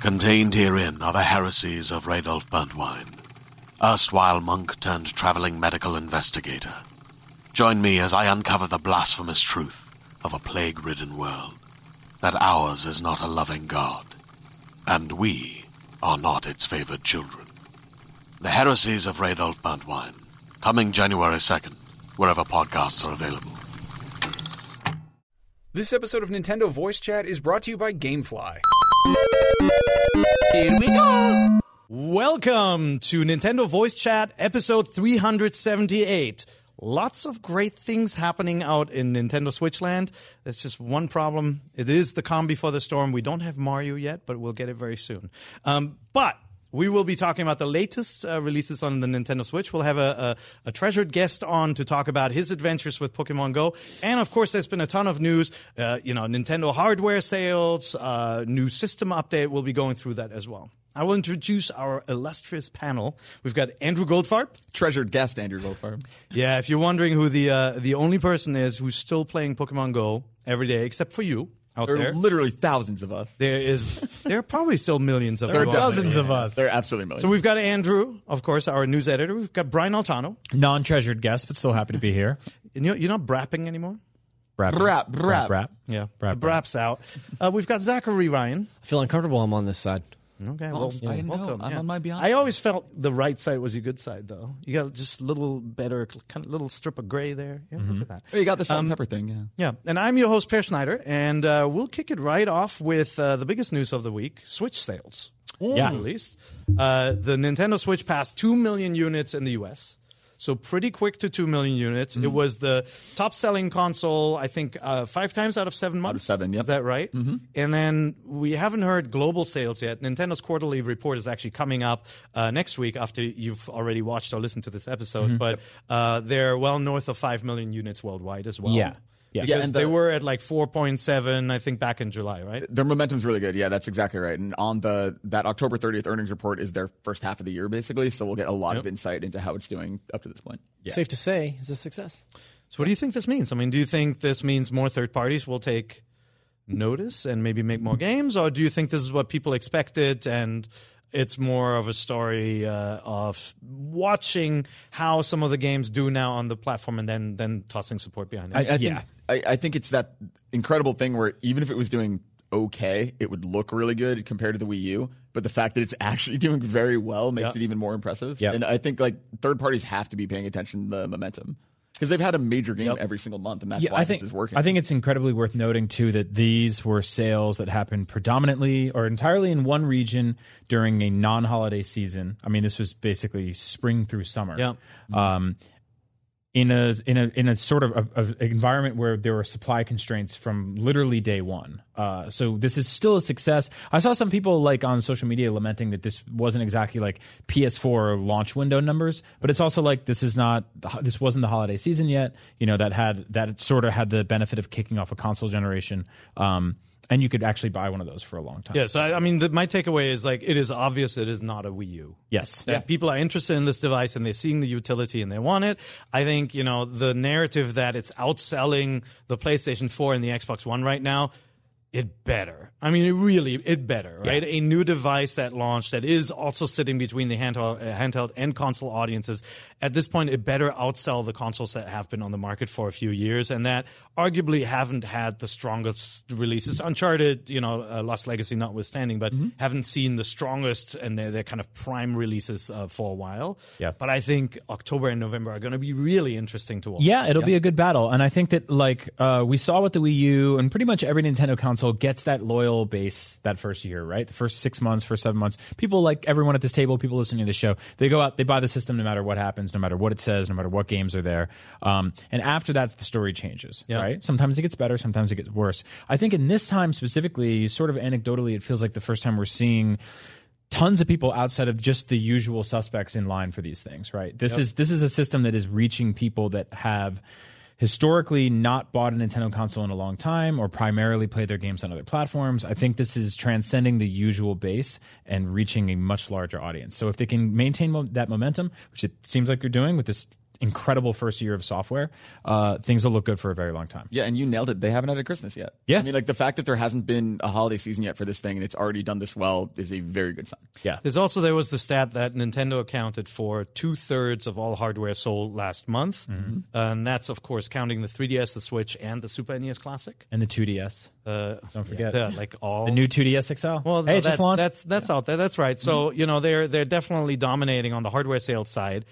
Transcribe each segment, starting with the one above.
Contained herein are the heresies of Radolf Burntwine, erstwhile monk turned traveling medical investigator. Join me as I uncover the blasphemous truth of a plague ridden world that ours is not a loving God, and we are not its favored children. The heresies of Radolf Burntwine, coming January 2nd, wherever podcasts are available. This episode of Nintendo Voice Chat is brought to you by Gamefly. Here we go. Welcome to Nintendo Voice Chat episode 378. Lots of great things happening out in Nintendo Switch land. There's just one problem. It is the calm before the storm. We don't have Mario yet, but we'll get it very soon. Um, but we will be talking about the latest uh, releases on the Nintendo Switch. We'll have a, a, a, treasured guest on to talk about his adventures with Pokemon Go. And of course, there's been a ton of news. Uh, you know, Nintendo hardware sales, uh, new system update. We'll be going through that as well. I will introduce our illustrious panel. We've got Andrew Goldfarb, treasured guest Andrew Goldfarb. yeah, if you're wondering who the uh, the only person is who's still playing Pokemon Go every day, except for you, out there, there. are literally thousands of us. There is there are probably still millions of us. there are dozens of us. There are absolutely millions. So we've got Andrew, of course, our news editor. We've got Brian Altano, non-treasured guest, but still happy to be here. And you're, you're not brapping anymore. Brap, brap, brap, brap. Yeah, brap, brap's out. Uh, we've got Zachary Ryan. I feel uncomfortable. I'm on this side. Okay, well. I welcome. I'm yeah. on my beyond. I always felt the right side was your good side, though. You got just a little better, kind of little strip of gray there. Yeah, mm-hmm. look at that. Oh, you got the salt um, and pepper thing, yeah. Yeah, and I'm your host, Peer Schneider, and uh, we'll kick it right off with uh, the biggest news of the week: Switch sales. Yeah, released. Uh, the Nintendo Switch passed two million units in the U.S. So pretty quick to 2 million units. Mm-hmm. It was the top selling console, I think, uh, five times out of seven months. Out of seven, yep. Is that right? Mm-hmm. And then we haven't heard global sales yet. Nintendo's quarterly report is actually coming up uh, next week after you've already watched or listened to this episode. Mm-hmm. But uh, they're well north of 5 million units worldwide as well. Yeah. Yeah, because yeah, and the, they were at like 4.7, I think, back in July, right? Their momentum's really good. Yeah, that's exactly right. And on the that October 30th earnings report is their first half of the year, basically. So we'll get a lot yep. of insight into how it's doing up to this point. Yeah. Safe to say, is a success. So, what do you think this means? I mean, do you think this means more third parties will take notice and maybe make more games, or do you think this is what people expected and it's more of a story uh, of watching how some of the games do now on the platform and then then tossing support behind it. I, I think, yeah, I, I, think it's that incredible thing where even if it was doing okay, it would look really good compared to the Wii U. But the fact that it's actually doing very well makes it even more impressive. Yep. And I think like third parties have to be paying attention to the momentum because they've had a major game yep. every single month, and that's yeah, why I think, this is working. I think it's incredibly worth noting too that these were sales that happened predominantly or entirely in one region during a non-holiday season. I mean, this was basically spring through summer. Yeah. Um, in a in a in a sort of a, a environment where there were supply constraints from literally day one. Uh, so this is still a success. I saw some people like on social media lamenting that this wasn't exactly like PS4 launch window numbers, but it's also like this is not this wasn't the holiday season yet. You know that had that sort of had the benefit of kicking off a console generation. Um, and you could actually buy one of those for a long time. Yeah, so I, I mean, the, my takeaway is like it is obvious it is not a Wii U. Yes, that yeah. people are interested in this device and they're seeing the utility and they want it. I think you know the narrative that it's outselling the PlayStation 4 and the Xbox One right now it better. I mean, it really, it better, right? A new device that launched that is also sitting between the handheld, uh, handheld and console audiences. At this point, it better outsell the consoles that have been on the market for a few years and that arguably haven't had the strongest releases. Uncharted, you know, uh, Lost Legacy notwithstanding, but Mm-hmm. haven't seen the strongest and their, their kind of prime releases uh, for a while. Yeah. But I think October and November are going to be really interesting to watch. Yeah, it'll be a good battle, and I think that like uh, we saw with the Wii U, and pretty much every Nintendo console gets that loyal base that first year, right? The first six months, first seven months, people like everyone at this table, people listening to the show, they go out, they buy the system no matter what happens, no matter what it says, no matter what games are there, um, and after that, the story changes, right? Sometimes it gets better, sometimes it gets worse. I think in this time specifically, sort of anecdotally, it feels like the first time we're seeing tons of people outside of just the usual suspects in line for these things, right? This is this is a system that is reaching people that have historically not bought a Nintendo console in a long time or primarily play their games on other platforms. I think this is transcending the usual base and reaching a much larger audience. So if they can maintain mo- that momentum, which it seems like you're doing with this incredible first year of software, uh, things will look good for a very long time. Yeah, and you nailed it. They haven't had a Christmas yet. Yeah. I mean, like the fact that there hasn't been a holiday season yet for this thing and it's already done this well is a very good sign. Yeah. There's also there was the stat that Nintendo accounted for two thirds of all hardware sold last month, Mm-hmm. and that's of course counting the 3DS, the Switch, and the Super NES Classic. And the 2DS. Uh, Don't forget. the, like all The new 2DS XL. Well, hey, no, it just launched. That's that's out there. That's right. So you know they're they're definitely dominating on the hardware sales side.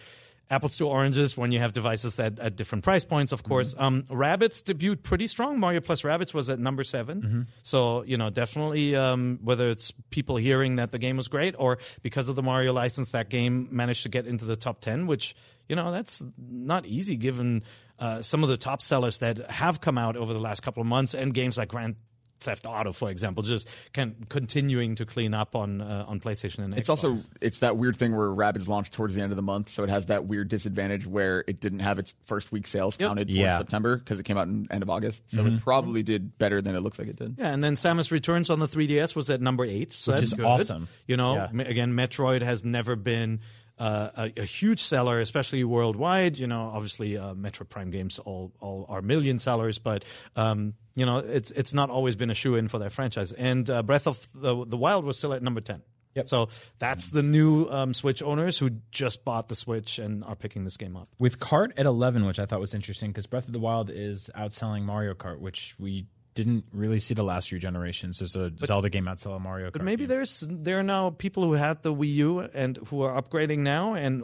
Apples to oranges when you have devices at, at different price points, of course. Um, Rabbids debuted pretty strong. Mario plus Rabbids was at number 7 So you know definitely um, whether it's people hearing that the game was great or because of the Mario license, that game managed to get into the top ten, which you know that's not easy given uh, some of the top sellers that have come out over the last couple of months and games like Grand Theft Auto, for example, just can continuing to clean up on uh, on PlayStation and It's Xbox. also it's that weird thing where Rabbids launched towards the end of the month, so it has that weird disadvantage where it didn't have its first week sales counted towards Yeah. September because it came out in end of August. So Mm-hmm. it probably did better than it looks like it did. yeah, and then Samus Returns on the 3DS was at number eight, so Which that's is good. awesome. You know, Yeah. again, Metroid has never been. Uh, a, a huge seller, especially worldwide. You know, obviously, uh, Metroid Prime games all all are million sellers, but um, you know, it's it's not always been a shoe in for their franchise. And uh, Breath of the, the Wild was still at number ten. Yep. So that's the new um, Switch owners who just bought the Switch and are picking this game up. with Kart at 11, which I thought was interesting because Breath of the Wild is outselling Mario Kart, which we didn't really see the last few generations as a Zelda game outsell a Mario Kart. But maybe game. there's there are now people who had the Wii U and who are upgrading now, and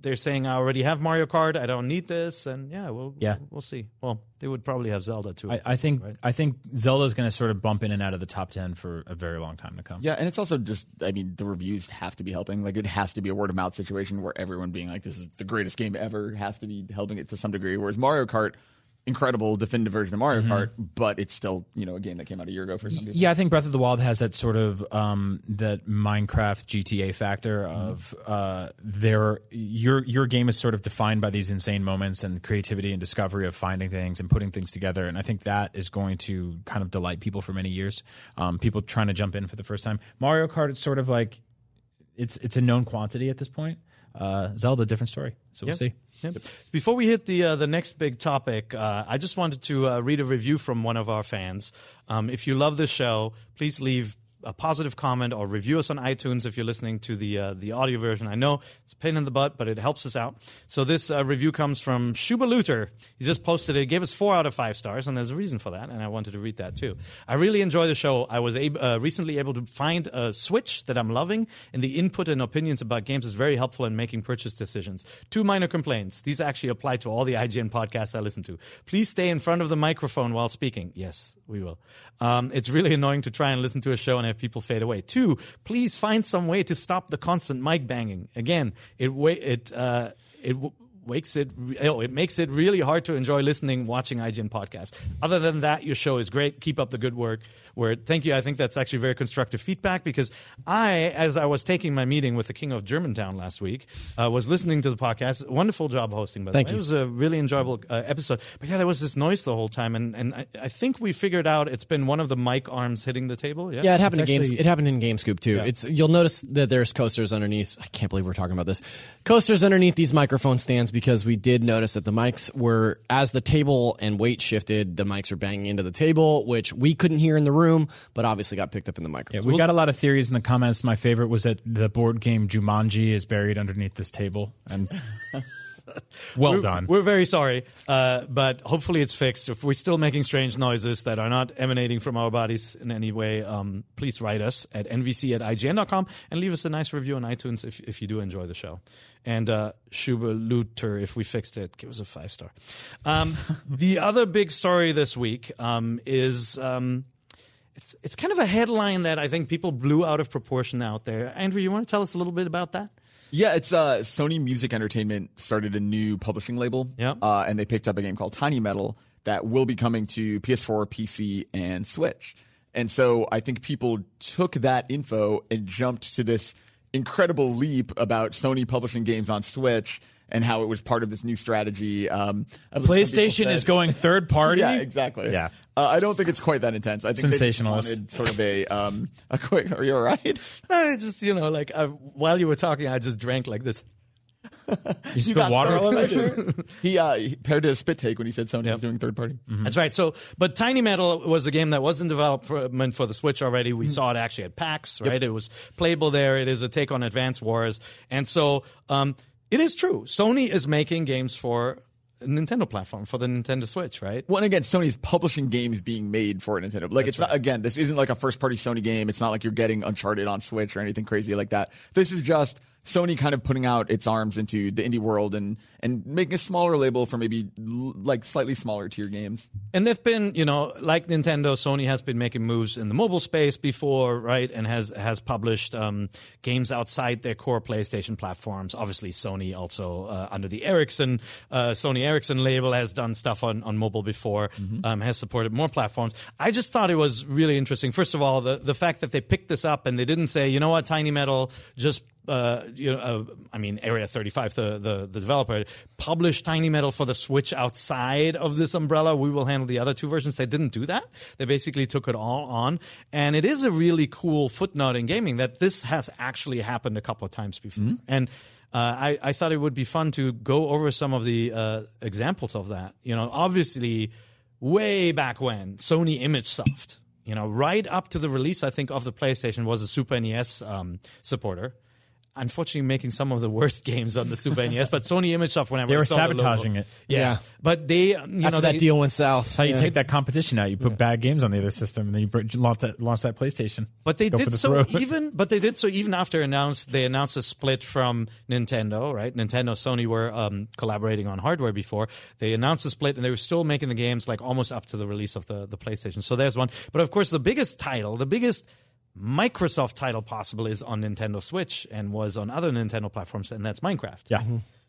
they're saying I already have Mario Kart, I don't need this, and yeah, we'll Yeah. we'll see. Well, they would probably have Zelda too. I, I think I think Zelda's going to sort of bump in and out of the top 10 for a very long time to come. Yeah, and it's also just I mean the reviews have to be helping. Like it has to be a word of mouth situation where everyone being like this is the greatest game ever has to be helping it to some degree. Whereas Mario Kart, incredible definitive version of Mario Kart, but it's still you know a game that came out a year ago for some people. Yeah, I think Breath of the Wild has that sort of um, that Minecraft GTA factor of uh, their your your game is sort of defined by these insane moments and creativity and discovery of finding things and putting things together, and I think that is going to kind of delight people for many years. Um, people trying to jump in for the first time. Mario Kart, it's sort of like it's it's a known quantity at this point. Uh, Zelda, different story. So we'll see. Yep. Before we hit the uh, the next big topic, uh, I just wanted to uh, read a review from one of our fans. Um, if you love the show, please leave a positive comment or review us on iTunes if you're listening to the uh, the audio version. I know it's a pain in the butt, but it helps us out. So this uh, review comes from Shuba Luter. He just posted it. He gave us four out of five stars, and there's a reason for that. And I wanted to read that too. I really enjoy the show. I was ab- uh, recently able to find a Switch that I'm loving, and the input and opinions about games is very helpful in making purchase decisions. Two minor complaints. These actually apply to all the IGN podcasts I listen to. Please stay in front of the microphone while speaking. Yes, we will. Um, it's really annoying to try and listen to a show and have people fade away. Two, please find some way to stop the constant mic banging. Again, it it uh, it. Wakes it, oh, it makes it really hard to enjoy listening, watching IGN podcasts. Other than that, your show is great. Keep up the good work. Word. Thank you. I think that's actually very constructive feedback because I, as I was taking my meeting with the King of Germantown last week, uh, was listening to the podcast. Wonderful job hosting, by the Thank way. you. It was a really enjoyable uh, episode. But yeah, there was this noise the whole time, and, and I, I think we figured out it's been one of the mic arms hitting the table. Yeah. Yeah, it happened It's in games. actually- It happened in GameScoop too. It's you'll notice that there's coasters underneath. I can't believe we're talking about this. Coasters underneath these microphone stands because we did notice that the mics were, as the table and weight shifted, the mics were banging into the table, which we couldn't hear in the room, but obviously got picked up in the Yeah, microphone. we got a lot of theories in the comments. My favorite was that the board game Jumanji is buried underneath this table, and well We're- done. We're very sorry, uh, but hopefully it's fixed. If we're still making strange noises that are not emanating from our bodies in any way, um, please write us at nvc at ign.com and leave us a nice review on iTunes if, if you do enjoy the show. And uh, Luther, if we fixed it, give us a five star. Um, the other big story this week um, is. Um, it's, it's kind of a headline that I think people blew out of proportion out there. Andrew, you want to tell us a little bit about that? Yeah, it's uh, Sony Music Entertainment started a new publishing label. Yep. Uh, and they picked up a game called Tiny Metal that will be coming to PS4, PC, and Switch. And so I think people took that info and jumped to this incredible leap about Sony publishing games on Switch and how it was part of this new strategy. Um, I believe some people PlayStation is going third party. Yeah, exactly. Yeah. Uh, I don't think it's quite that intense. I think they just Sensationalist. sort of a um, a quick. Are you all right? I just, you know, like uh, while you were talking, I just drank like this. You spilled water. All over there? he, uh, he paired a spit take when he said Sony was doing third party. That's right. So, but Tiny Metal was a game that was in development for the Switch already. We saw it actually at PAX, right? It was playable there. It is a take on Advance Wars, and so um, it is true. Sony is making games for a Nintendo platform for the Nintendo Switch, right? Well, and again, Sony's publishing games being made for Nintendo. Like, it's not, again, this isn't like a first party Sony game. It's not like you're getting Uncharted on Switch or anything crazy like that. This is just Sony kind of putting out its arms into the indie world and, and making a smaller label for maybe l- like slightly smaller tier games. And they've been, you know, like Nintendo, Sony has been making moves in the mobile space before, right? And has has published um, games outside their core PlayStation platforms. Obviously, Sony also uh, under the Ericsson uh, Sony Ericsson label has done stuff on, on mobile before, um, has supported more platforms. I just thought it was really interesting. First of all, the the fact that they picked this up and they didn't say, you know what, Tiny Metal just uh, you know, uh, I mean, Area 35, the, the, the developer, published Tiny Metal for the Switch outside of this umbrella. We will handle the other two versions. They didn't do that. They basically took it all on. And it is a really cool footnote in gaming that this has actually happened a couple of times before. And uh, I, I thought it would be fun to go over some of the uh, examples of that. You know, obviously, way back when, Sony ImageSoft, you know, right up to the release, I think, of the PlayStation was a Super NES um, supporter. Unfortunately, making some of the worst games on the Super NES, but Sony ImageSoft, whenever They were saw the logo- sabotaging it. Yeah. Yeah. but they, you After know, that they, deal went south. That's how you Yeah. take that competition out. You put bad games on the other system, and then you launch that, launch that PlayStation. But they Go did the so throat. even, but they did so even after announced they announced a split from Nintendo, right? Nintendo, Sony were um, collaborating on hardware before. They announced a split, and they were still making the games like almost up to the release of the the PlayStation. So there's one. But of course, the biggest title, the biggest Microsoft title possible is on Nintendo Switch and was on other Nintendo platforms, and that's Minecraft. Yeah.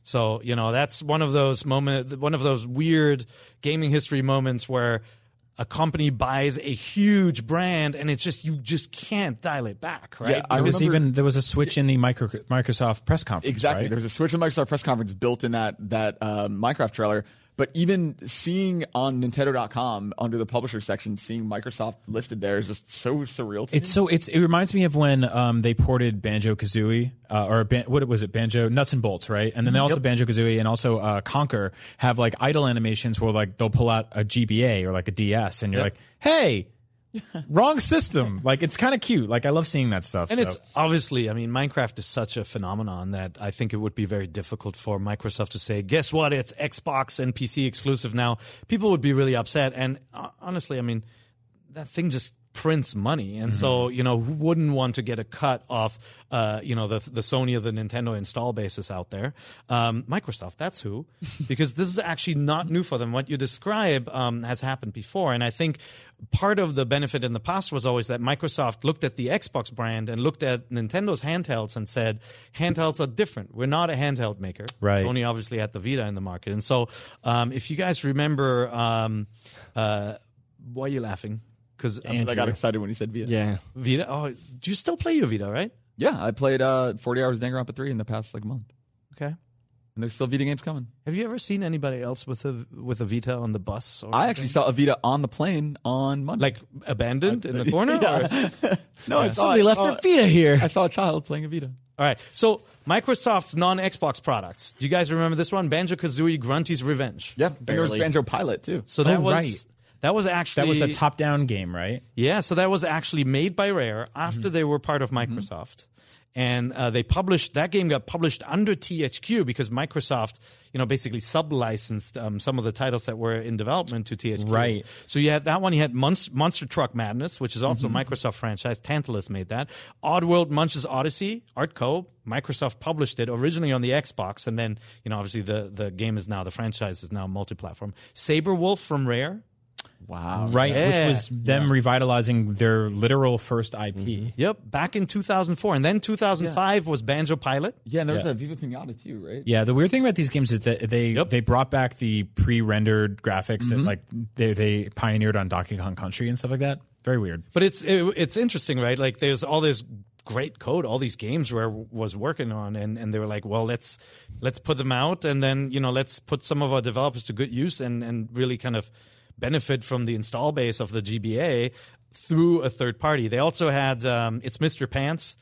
So you know that's one of those moment, one of those weird gaming history moments where a company buys a huge brand and it's just you just can't dial it back, right? Yeah, I There was remember- even there was a switch in the micro, Microsoft press conference. Exactly. right? There was a Switch and Microsoft press conference built in that that uh, Minecraft trailer. But even seeing on Nintendo.com under the publisher section, seeing Microsoft listed there is just so surreal. To It's me. so it's it reminds me of when um, they ported Banjo Kazooie uh, or ban- what was it Banjo Nuts and Bolts right and then they also Banjo Kazooie and also uh, Conker have like idle animations where like they'll pull out a GBA or like a DS and you're like hey wrong system like it's kind of cute like I love seeing that stuff and so. it's obviously, I mean, Minecraft is such a phenomenon that I think it would be very difficult for Microsoft to say, guess what, it's Xbox and PC exclusive now. People would be really upset. And uh, honestly, I mean, that thing just prints money. And so you know who wouldn't want to get a cut off uh you know the the Sony or the Nintendo install bases out there? Um Microsoft that's who. Because this is actually not new for them. What you describe um has happened before. And I think part of the benefit in the past was always that Microsoft looked at the Xbox brand and looked at Nintendo's handhelds and said handhelds are different. We're not a handheld maker. Right. Sony obviously had the Vita in the market. And so um if you guys remember um uh why are you laughing because I got excited when you said Vita. Yeah. Vita. Oh, do you still play your Vita, right? Yeah, I played uh, 40 hours of Danganronpa 3 in the past like month. Okay. And there's still Vita games coming. Have you ever seen anybody else with a with a Vita on the bus? Or I actually saw a Vita on the plane on Monday. like abandoned in the corner. or- no, I saw Somebody I left saw- their Vita here. I saw a child playing a Vita. All right. So Microsoft's non-Xbox products. Do you guys remember this one? Banjo Kazooie Grunty's Revenge. Yeah, and there was Barely. Banjo Pilot too. So that Oh, was right. That was actually That was a top-down game, right? Yeah, so that was actually made by Rare after Mm-hmm. they were part of Microsoft. And uh, they published that game got published under THQ because Microsoft, you know, basically sub-licensed um, some of the titles that were in development to THQ. Right. So you had that one. You had Monster, Monster Truck Madness, which is also Mm-hmm. a Microsoft franchise. Tantalus made that. Oddworld Munch's Oddysee, Artech. Microsoft published it originally on the Xbox, and then you know, obviously the the game is now the franchise is now multi-platform. Sabre Wolf from Rare. Wow. Right, Yeah. which was them revitalizing their literal first IP. Mm-hmm. Yep, back in 2004, and then 2005 was Banjo Pilot. Yeah, and there was a Viva Pinata too, right? Yeah, the weird thing about these games is that they Yep. they brought back the pre-rendered graphics that mm-hmm. like they they pioneered on Donkey Kong Country and stuff like that. Very weird. But it's it, it's interesting, right? Like there's all this great code, all these games Rare was working on, and, and they were like, well, let's let's put them out, and then you know let's put some of our developers to good use, and and really kind of benefit from the install base of the GBA through a third party. They also had um, it's Mr. Pants.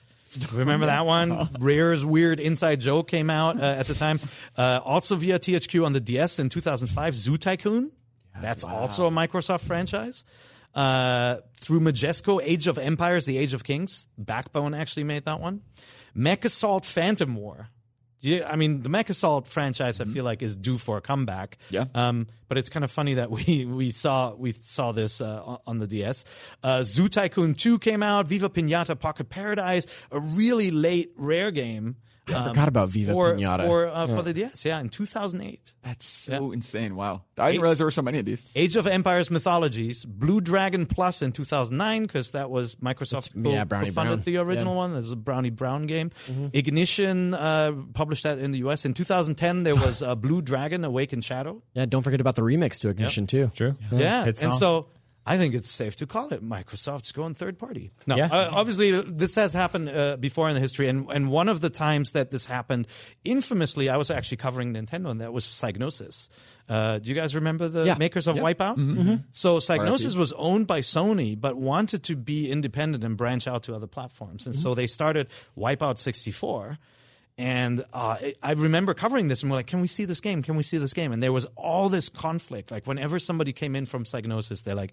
Remember that one? Rare's weird inside joke came out uh, at the time. Uh, also via THQ on the DS in 2005, Zoo Tycoon. That's also a Microsoft franchise. Uh, through Majesco, Age of Empires, The Age of Kings. Backbone actually made that one. Mech Assault Phantom War. Yeah, I mean the Mech Assault franchise. I feel like is due for a comeback. Yeah. Um, but it's kind of funny that we we saw we saw this uh, on- on the DS. Uh, Zoo Tycoon Two came out. Viva Pinata Pocket Paradise, a really late rare game. I forgot about Viva for, Pinata. for uh, for the DS. Yeah, in 2008. That's so insane. Wow. I didn't realize there were so many of these. Age of Empires Mythologies, Blue Dragon Plus in 2009 because that was Microsoft That's- yeah, co- Brownie co-funded Brown. the original Yeah. one. This was a Brownie Brown game. Ignition uh, published that in the US in 2010. There was uh, Blue Dragon: Awakened Shadow. Yeah, don't forget about the remix to Ignition too. True. Yeah, Hit and so I think it's safe to call it Microsoft's going third party. No, Yeah. uh, obviously this has happened uh, before in the history, and and one of the times that this happened, infamously, I was actually covering Nintendo, and that was Psygnosis. Uh, do you guys remember the Yeah. makers of Wipeout? So Psygnosis was owned by Sony, but wanted to be independent and branch out to other platforms, and so they started Wipeout 64. And uh, I- remember covering this, and we're like, "Can we see this game? Can we see this game?" And there was all this conflict. Like whenever somebody came in from Psygnosis, they're like,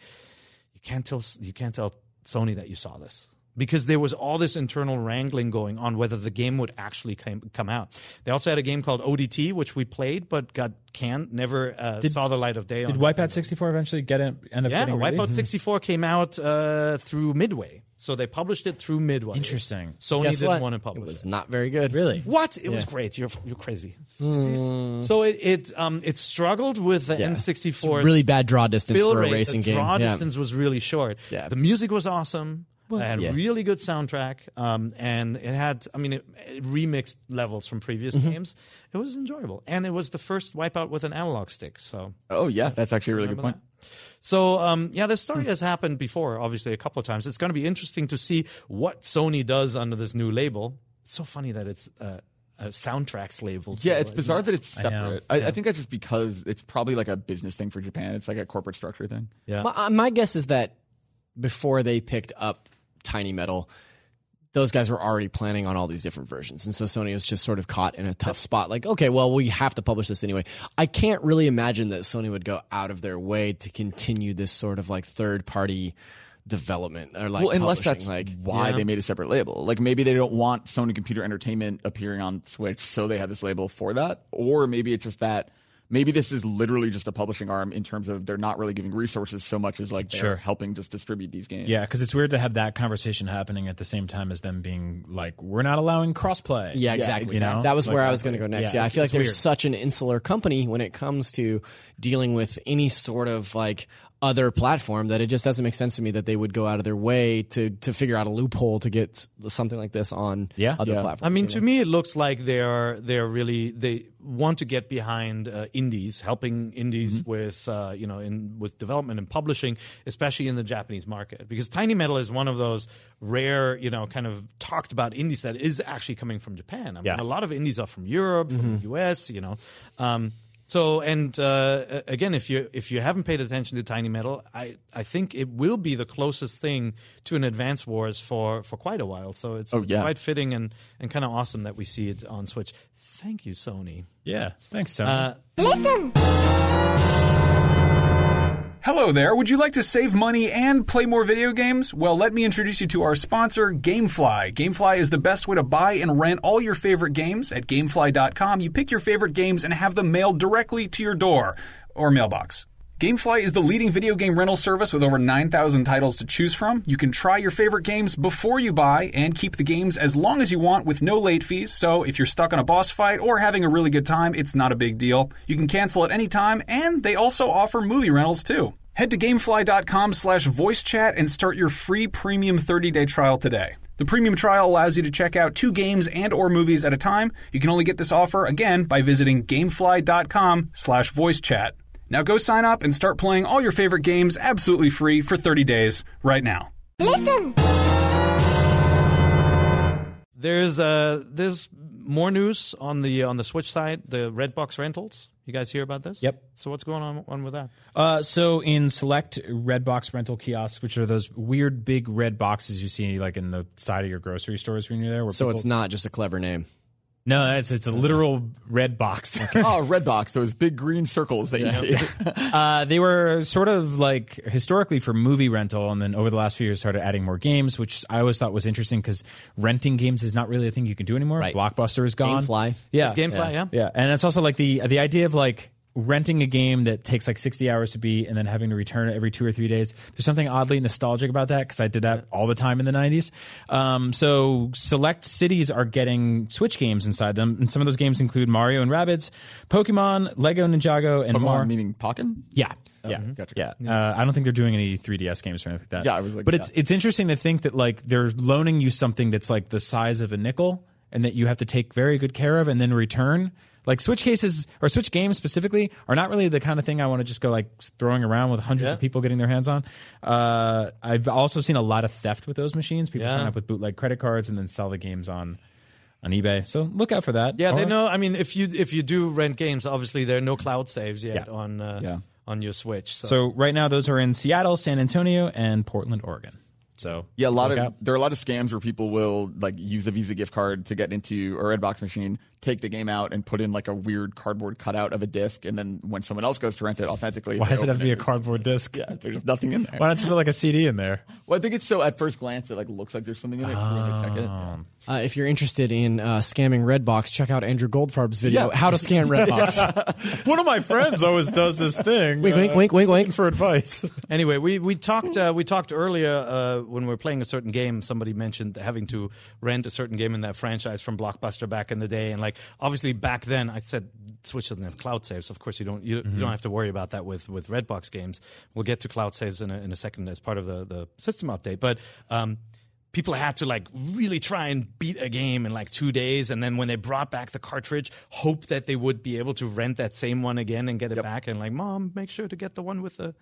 "You can't tell you can't tell Sony that you saw this." Because there was all this internal wrangling going on whether the game would actually come, come out. They also had a game called ODT, which we played but got canned, never uh, saw the light of day. Did on Wipeout 64 eventually get it, end up yeah, getting Wipeout 64 came out uh, through Midway. So they published it through Midway. Interesting. Sony Guess didn't what? want to publish It publish was not very good. Really? what? It was great. You're you're crazy. So it it um it struggled with the Yeah. N64 Really bad draw distance fill for a racing the game. draw Yeah. distance was really short. Yeah. The music was awesome. It had yeah. really good soundtrack, um, and it had, I mean, it, it remixed levels from previous Mm-hmm. games. It was enjoyable, and it was the first Wipeout with an analog stick. So, Oh yeah, that's actually a really good point. so um, yeah, this story has happened before, obviously a couple of times. It's going to be interesting to see what Sony does under this new label. It's so funny that it's uh, a soundtracks label. Yeah, it's like- bizarre that it's separate. I, I, think that's just because it's probably like a business thing for Japan. It's like a corporate structure thing. Yeah. My, uh, my guess is that before they picked up Tiny Metal, those guys were already planning on all these different versions. And so Sony was just sort of caught in a tough spot. Like, okay, well, we have to publish this anyway. I can't really imagine that Sony would go out of their way to continue this sort of like third party development or like well, unless that's like why yeah. they made a separate label. Like maybe they don't want Sony Computer Entertainment appearing on Switch, so they have this label for that. Or maybe it's just that maybe this is literally just a publishing arm in terms of they're not really giving resources so much as like they're Sure. helping just distribute these games. Yeah, because it's weird to have that conversation happening at the same time as them being like, we're not allowing crossplay. Yeah, exactly. you know? that was Like, where I was going to go next. yeah, Yeah, I feel like it's there's weird. such an insular company when it comes to dealing with any sort of like other platform that it just doesn't make sense to me that they would go out of their way to to figure out a loophole to get something like this on Yeah. other Yeah. platforms. I mean, you to me, it looks like they're they're really they want to get behind uh, indies, helping indies with uh, you know in with development and publishing, especially in the Japanese market, because Tiny Metal is one of those rare you know kind of talked about indies that is actually coming from Japan. I mean, Yeah. a lot of indies are from Europe, from the US, you know. Um, So and uh, again, if you if you haven't paid attention to Tiny Metal, I, I think it will be the closest thing to an Advance Wars for, for quite a while. So it's, Oh, it's yeah. quite fitting and, and kind of awesome that we see it on Switch. Thank you, Sony. Yeah, thanks, Sony. Uh, Hello there. Would you like to save money and play more video games? Well, let me introduce you to our sponsor, Gamefly. Gamefly is the best way to buy and rent all your favorite games. At gamefly.com, you pick your favorite games and have them mailed directly to your door or mailbox. Gamefly is the leading video game rental service with over 9,000 titles to choose from. You can try your favorite games before you buy and keep the games as long as you want with no late fees. So if you're stuck on a boss fight or having a really good time, it's not a big deal. You can cancel at any time and they also offer movie rentals too. Head to gamefly.com slash voice chat and start your free premium 30-day trial today. The premium trial allows you to check out two games and or movies at a time. You can only get this offer again by visiting gamefly.com slash voice chat. Now go sign up and start playing all your favorite games absolutely free for 30 days right now. Listen. There's uh there's more news on the on the Switch side, the Redbox rentals. You guys hear about this? Yep. So what's going on on with that? Uh, so in select red box rental kiosks, which are those weird big red boxes you see like in the side of your grocery stores when you're there. Where So people- it's not just a clever name. No, it's it's a literal red box. oh, red box, those big green circles that you see. uh, they were sort of like historically for movie rental, and then over the last few years started adding more games, which I always thought was interesting because renting games is not really a thing you can do anymore. Right. Blockbuster is gone. Gamefly. yeah, It's Gamefly, yeah. Yeah, and it's also like the the idea of like renting a game that takes like 60 hours to beat and then having to return it every two or three days. There's something oddly nostalgic about that because I did that all the time in the 90s. Um, so select cities are getting Switch games inside them, and some of those games include Mario and Rabbids, Pokemon, Lego Ninjago, and more. Meaning Pokken? Yeah. Yeah, gotcha. yeah. Uh, I don't think they're doing any 3DS games or anything like that. Yeah, I was like, but yeah. it's it's interesting to think that like they're loaning you something that's like the size of a nickel, and that you have to take very good care of and then return. Like Switch cases or Switch games specifically are not really the kind of thing I want to just go like throwing around with hundreds of people getting their hands on. Uh, I've also seen a lot of theft with those machines. People Yeah. sign up with bootleg credit cards and then sell the games on on eBay. So look out for that. Yeah, they know. I mean, if you if you do rent games, obviously there are no cloud saves yet Yeah. on uh, Yeah. on your Switch. So, So right now those are in Seattle, San Antonio, and Portland, Oregon. So Yeah, a lot of out. there are a lot of scams where people will like use a Visa gift card to get into a Redbox machine, take the game out, and put in like a weird cardboard cutout of a disc, and then when someone else goes to rent it authentically, Why does it have to open be a cardboard disc? Yeah, there's nothing in there. Why don't you put like a CD in there? Well, I think it's so at first glance it like looks like there's something in it. so when they check it, Oh. yeah. Uh, if you're interested in uh, scamming Redbox, check out Andrew Goldfarb's video, Yeah. How to Scam Redbox. One of my friends always does this thing. wink, wink, wink, wink, wink. For advice. anyway, we we talked uh, we talked earlier uh, when we were playing a certain game. Somebody mentioned having to rent a certain game in that franchise from Blockbuster back in the day, and like obviously back then, I said Switch doesn't have cloud saves. Of course, you don't you, you don't have to worry about that with with Redbox games. We'll get to cloud saves in a, in a second as part of the the system update, but. Um, People had to like really try and beat a game in like two days, and then when they brought back the cartridge, hope that they would be able to rent that same one again and get it back. And like, mom, make sure to get the one with the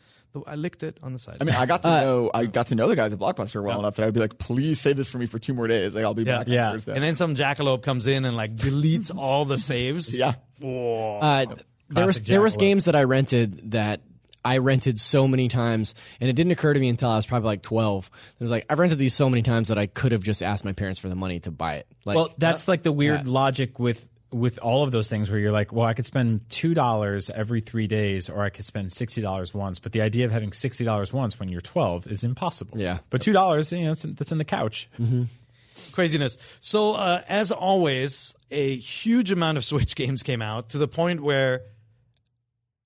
I licked it on the side. I mean, I got to know I got to know the guys at Blockbuster well enough that I'd be like, please save this for me for two more days. Like I'll be Yeah. back. on Yeah. And then some jackalope comes in and like deletes all the saves. yeah, Uh, there was Classic there was games that I rented that I rented so many times, and it didn't occur to me until I was probably like twelve. It was like I've rented these so many times that I could have just asked my parents for the money to buy it. Like, Well, that's like the weird Yeah. logic with with all of those things where you're like, well, I could spend two dollars every three days, or I could spend sixty dollars once. But the idea of having sixty dollars once when you're twelve is impossible. Yeah. But two dollars, you know, that's in, that's in the couch. Craziness. So, uh, as always, a huge amount of Switch games came out to the point where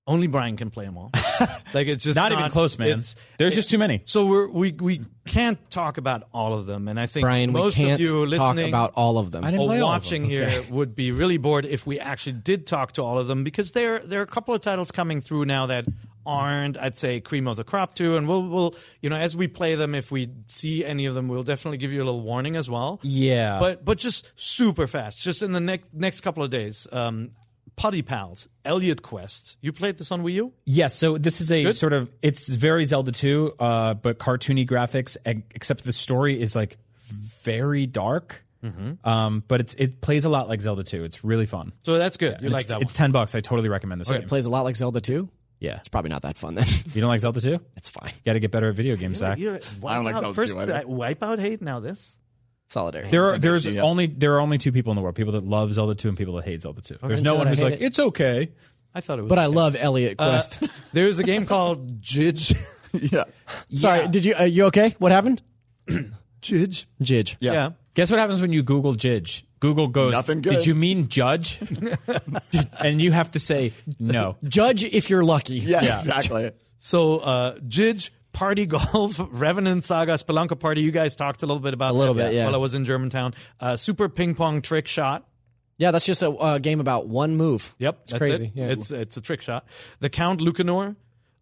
only Brian can play them all. like it's just Not, even close, man. it's- There's just too many. So we're, we we can't talk about all of them, and I think Brian, we most can't of you talk listening about all of them. I or all watching them. here would be really bored if we actually did talk to all of them because there there are a couple of titles coming through now that aren't I'd say cream of the crop too and we'll we'll you know as we play them if we see any of them we'll definitely give you a little warning as well Yeah. but but just super fast just in the next next couple of days um Putty Pals Elliot Quest you played this on Wii U Yes, so this is a sort of it's very Zelda 2, uh, but cartoony graphics, except the story is like very dark. Um, but it's it plays a lot like Zelda 2. It's really fun. So that's good. You like it's, that It's ten bucks. I totally recommend this It game. plays a lot like Zelda 2. yeah, It's probably not that fun then. you don't like Zelda 2? it's fine. Got to get better at video games, one. Zach. You're, I don't like Wipeout- Zelda First, too either. uh, Wipeout hate, now this. Solidarity. There are there's Yeah. only there are only two people in the world: people that love Zelda 2 and people that hate Zelda 2. There's no so one who's like it. it's okay. I thought it was. but I love Elliot Quest. There's a game called Jydge. yeah. Sorry, did you? Are you okay? What happened? Jydge. Jydge. Yeah. Yeah. Guess what happens when you Google Jydge? Google goes, Nothing good. Did you mean judge? and you have to say no. Judge if you're lucky. Yeah, exactly. So, uh, Jydge, Party Golf, Revenant Saga, Spelunker Party. You guys talked a little bit about A little that bit, yeah. While I was in Germantown. Uh, Super Ping Pong Trick Shot. Yeah, that's just a uh, game about one move. Yep, it's that's crazy. It. Yeah. It's it's a trick shot. The Count Lucanor,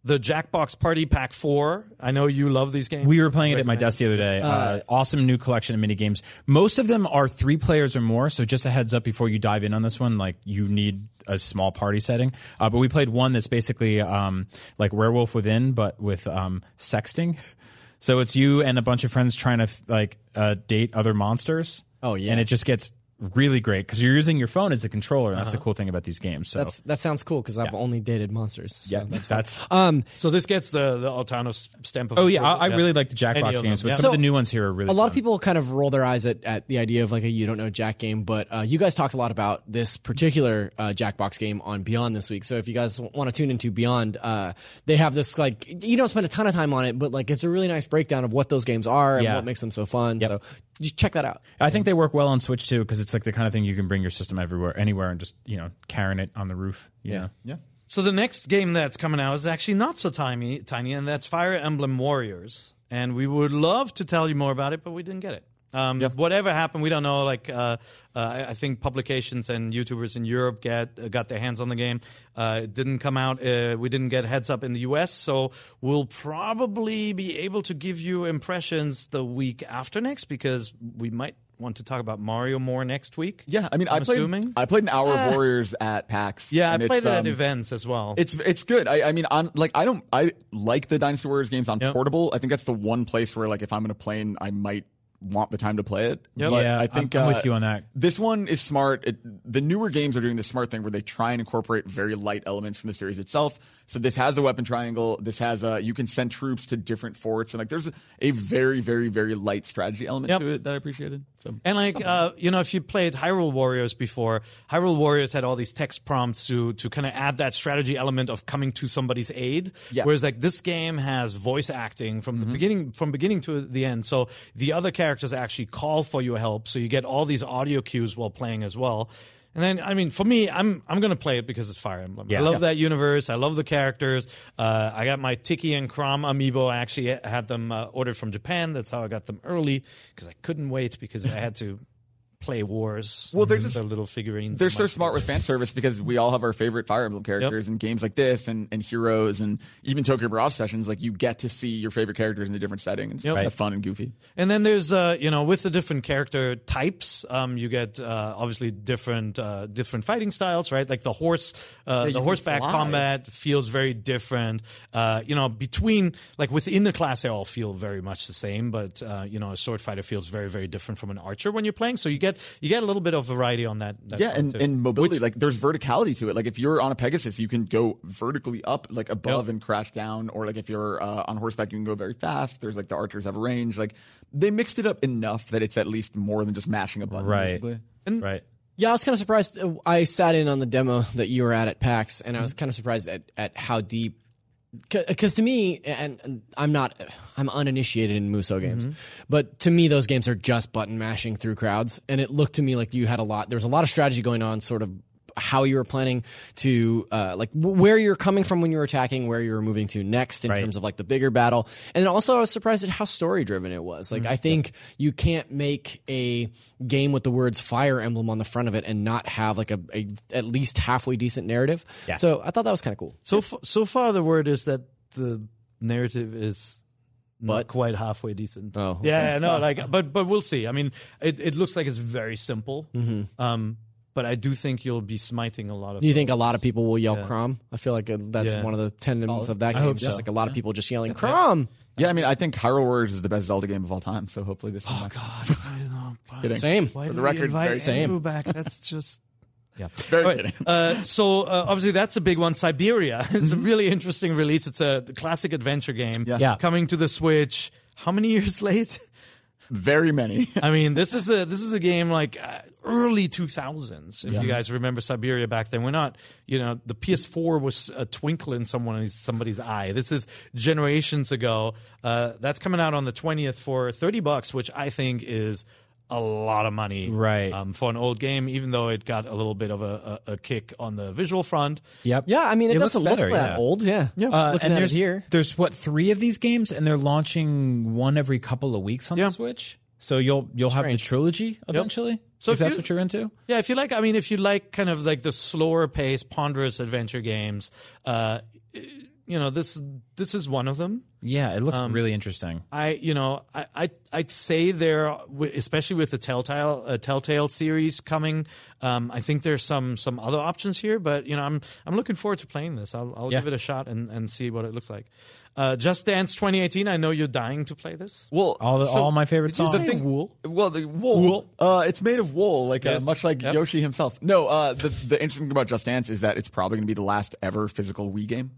the Jackbox Party Pack Four. I know you love these games. We were playing it at my desk the other day. Uh, awesome new collection of mini games. Most of them are three players or more. So just a heads up before you dive in on this one, like you need a small party setting. Uh, but we played one that's basically um, like Werewolf Within, but with um, sexting. So it's you and a bunch of friends trying to like uh, date other monsters. Oh, yeah. and it just gets really great because you're using your phone as a controller, and that's the cool thing about these games. So That's that sounds cool because I've only dated monsters. So yeah, that's that's. um. So this gets the the Altano stamp of Oh yeah, approval. I, I really like the Any Jackbox of games, them, but yeah. some So, of the new ones here are really. A lot fun. of people kind of roll their eyes at, at the idea of like a you don't know Jack game, but uh, you guys talked a lot about this particular uh, Jackbox game on Beyond this week. So if you guys want to tune into Beyond, uh, they have this like you don't spend a ton of time on it, but like it's a really nice breakdown of what those games are and Yeah. what makes them so fun. So just check that out. I think they work well on Switch too because it's like the kind of thing you can bring your system everywhere, anywhere, and just you know carrying it on the roof. you know? Yeah. So the next game that's coming out is actually not so tiny, tiny, and that's Fire Emblem Warriors. And we would love to tell you more about it, but we didn't get it. Um, Whatever happened, we don't know. Like, uh, uh, I I think publications and YouTubers in Europe get uh, got their hands on the game. Uh, it didn't come out. Uh, we didn't get heads up in the US, so we'll probably be able to give you impressions the week after next because we might want to talk about Mario more next week. Yeah, I mean, I'm I played. assuming. I played an hour of Warriors at PAX. Yeah, I played it's, it at um, events as well. It's it's good. I, I mean, on like I don't I like the Dynasty Warriors games on Yep. portable. I think that's the one place where like if I'm in a plane, I might want the time to play it. Yep. But Yeah, I think I'm- I'm uh, with you on that. This one is smart. It, the newer games are doing this smart thing where they try and incorporate very light elements from the series itself. So this has the weapon triangle. This has uh you can send troops to different forts and like there's a, a very very very light strategy element Yep. to it that I appreciated. So And like uh, you know, if you played Hyrule Warriors before, Hyrule Warriors had all these text prompts to to kind of add that strategy element of coming to somebody's aid. Yeah. Whereas like this game has voice acting from the beginning from beginning to the end. So the other characters actually call for your help. So you get all these audio cues while playing as well. And then, I mean, for me, I'm I'm gonna play it because it's Fire Emblem. Yeah. I love Yeah. that universe. I love the characters. Uh, I got my Tiki and Chrom amiibo. I actually had them uh, ordered from Japan. That's how I got them early because I couldn't wait because I had to play wars. Well, they're just- the little figurines. They're so smart with fan service because we all have our favorite Fire Emblem characters and games like this and, and Heroes and even Tokyo Mirage sessions. Like you get to see your favorite characters in a different setting and it's Yep. kind Right. of fun and goofy. And then there's, uh, you know, with the different character types, um, you get uh, obviously different uh, different fighting styles, right? Like the horse, uh, you the horseback fly. combat feels very different. Uh, you know, between like within the class, they all feel very much the same, but uh, you know, a sword fighter feels very very different from an archer when you're playing. So you get you get a little bit of variety on that. that Yeah, and, too. and mobility. like there's verticality to it. Like if you're on a Pegasus, you can go vertically up, like above Yep. and crash down. Or like if you're uh, on horseback, you can go very fast. There's like the archers have range. Like they mixed it up enough that it's at least more than just mashing a button. Right. basically. right. Yeah, I was kind of surprised. Uh, I sat in on the demo that you were at at PAX, and I Mm-hmm. was kind of surprised at, at how deep. Because to me, and, I'm not, I'm uninitiated in Musou games, Mm-hmm. but to me, those games are just button mashing through crowds, and it looked to me like you had a lot. There's a lot of strategy going on, sort of how you were planning to, uh, like w- where you're coming from when you're attacking, where you're moving to next in Right. terms of like the bigger battle, and also I was surprised at how story driven it was. Mm-hmm. Like I think you can't make a game with the words Fire Emblem on the front of it and not have like a, a at least halfway decent narrative. Yeah. So I thought that was kind of cool. so f- so far the word is that the narrative is not But- quite halfway decent. Oh, yeah, yeah, no, like, but but we'll see. I mean, it, it looks like it's very simple. Mm-hmm. Um, but I do think you'll be smiting a lot of. Do you think a lot of people will yell Chrom? I feel like uh, that's Yeah. one of the tenets of that I game. Just so. like a lot of people just yelling Chrom. Yeah, I mean, I think Hyrule Warriors is the best Zelda game of all time. So hopefully this. Oh God, I don't know. Kidding. Same. Why For the record, invite very- Same. Back? That's just. Yeah. Very All right. kidding. Uh, so uh, obviously that's a big one. Syberia is a really interesting release. It's a classic adventure game. Yeah. Yeah. Coming to the Switch. How many years late? Very many. I mean, this is a this is a game like uh, early 2000s. If you guys remember Syberia back then, we're not. You know, the PS4 was a twinkle in someone's somebody's eye. This is generations ago. Uh, that's coming out on the 20th for 30 bucks, which I think is a lot of money, Right. Um, for an old game, even though it got a little bit of a, a, a kick on the visual front. Yep. Yeah, I mean, it, It looks doesn't better, look that yeah. old. Yeah. Yeah. Uh, and there's here. there's what three of these games, and they're launching one every couple of weeks on Yeah. the Switch. So you'll you'll have the trilogy eventually. So if if that's you- what you're into. Yeah, if you like, I mean, if you like kind of like the slower paced, ponderous adventure games, uh, you know, this this is one of them. Yeah, it Um, looks really interesting. I, you know, I, I, I'd say there, especially with the Telltale, uh, Telltale series coming. Um, I think there's some, some other options here, but you know, I'm, I'm looking forward to playing this. I'll, I'll Yeah. give it a shot and, and see what it looks like. Uh, Just Dance 2018. I know you're dying to play this. Well, All the, so- all my favorite Did you songs. say wool? Well, the wool. Uh, it's made of wool, like uh, much like Yep. Yoshi himself. No, uh, the the interesting thing about Just Dance is that it's probably going to be the last ever physical Wii game.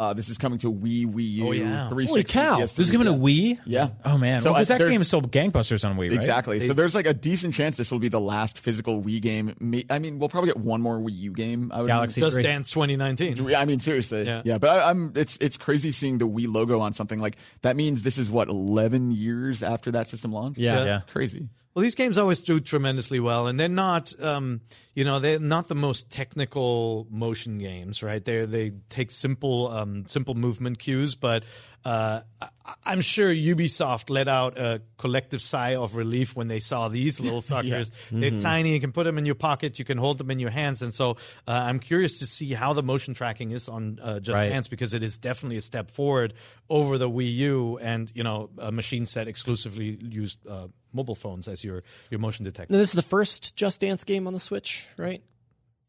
Uh, this is coming to Wii, Wii U, Oh, yeah. 360, Holy cow. PS3, This is coming to. Wii. Yeah. Oh man. So, So because that game is sold gangbusters on Wii, right? Exactly. so there's like a decent chance this will be the last physical Wii game. I mean, we'll probably get one more Wii U game. I would Galaxy Just. Dance 2019. I mean, seriously. Yeah. Yeah. but I, I'm. It's it's crazy seeing the Wii logo on something like that. Means this is what 11 years after that system launched. Yeah. Yeah. crazy. Well, these games always do tremendously well, and they're not, um, you know, they're not the most technical motion games, right? They they take simple, um, simple movement cues, but uh, I, I'm sure Ubisoft let out a collective sigh of relief when they saw these little suckers. They're tiny; you can put them in your pocket, you can hold them in your hands, and so uh, I'm curious to see how the motion tracking is on uh, Just Right. Dance because it is definitely a step forward over the Wii U, and you know, a machine set exclusively used. Uh, mobile phones as your your motion detector. Now, this is the first Just Dance game on the Switch, right?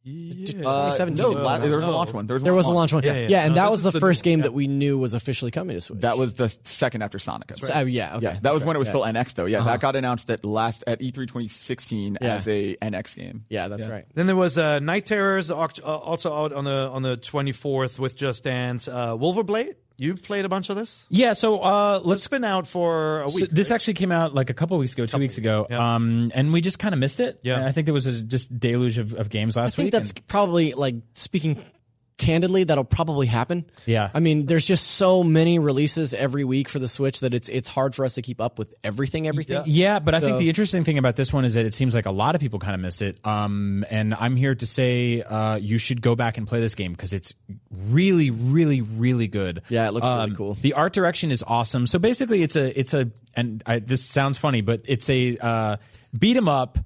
Uh, 2017. no, la- there was a launch one. There was, There was a launch one. Yeah, Yeah, yeah, yeah. and No, that was the the first game yeah. that we knew was officially coming to Switch. That was the second after Sonic. That's So- oh, yeah, okay. Yeah, that That's was when it was right, still NX though. Yeah, that got announced at last at E E3 2016 Yeah. as a NX game. yeah, that's right. Then there was uh, Night Terrors, uh, also out on the on the 24th with Just Dance. Uh, Wulverblade, you played a bunch of this. Yeah. So uh, let's It's been out for a So week. this actually came out like a couple weeks ago, two weeks ago, yeah. um, and we just kind of missed it. Yeah. I think there was a just deluge of, of games last week. I think week. that's and- probably like speaking candidly, that'll probably happen. Yeah. I mean, there's just so many releases every week for the Switch that it's it's hard for us to keep up with everything. Everything. Yeah, but I think the interesting thing about this one is that it seems like a lot of people kind of miss it. Um, and I'm here to say uh, you should go back and play this game because it's really, really, really good. Yeah, it looks really Um, cool. The art direction is awesome. So basically, it's a it's a and I, this sounds funny, but it's a uh, beat 'em up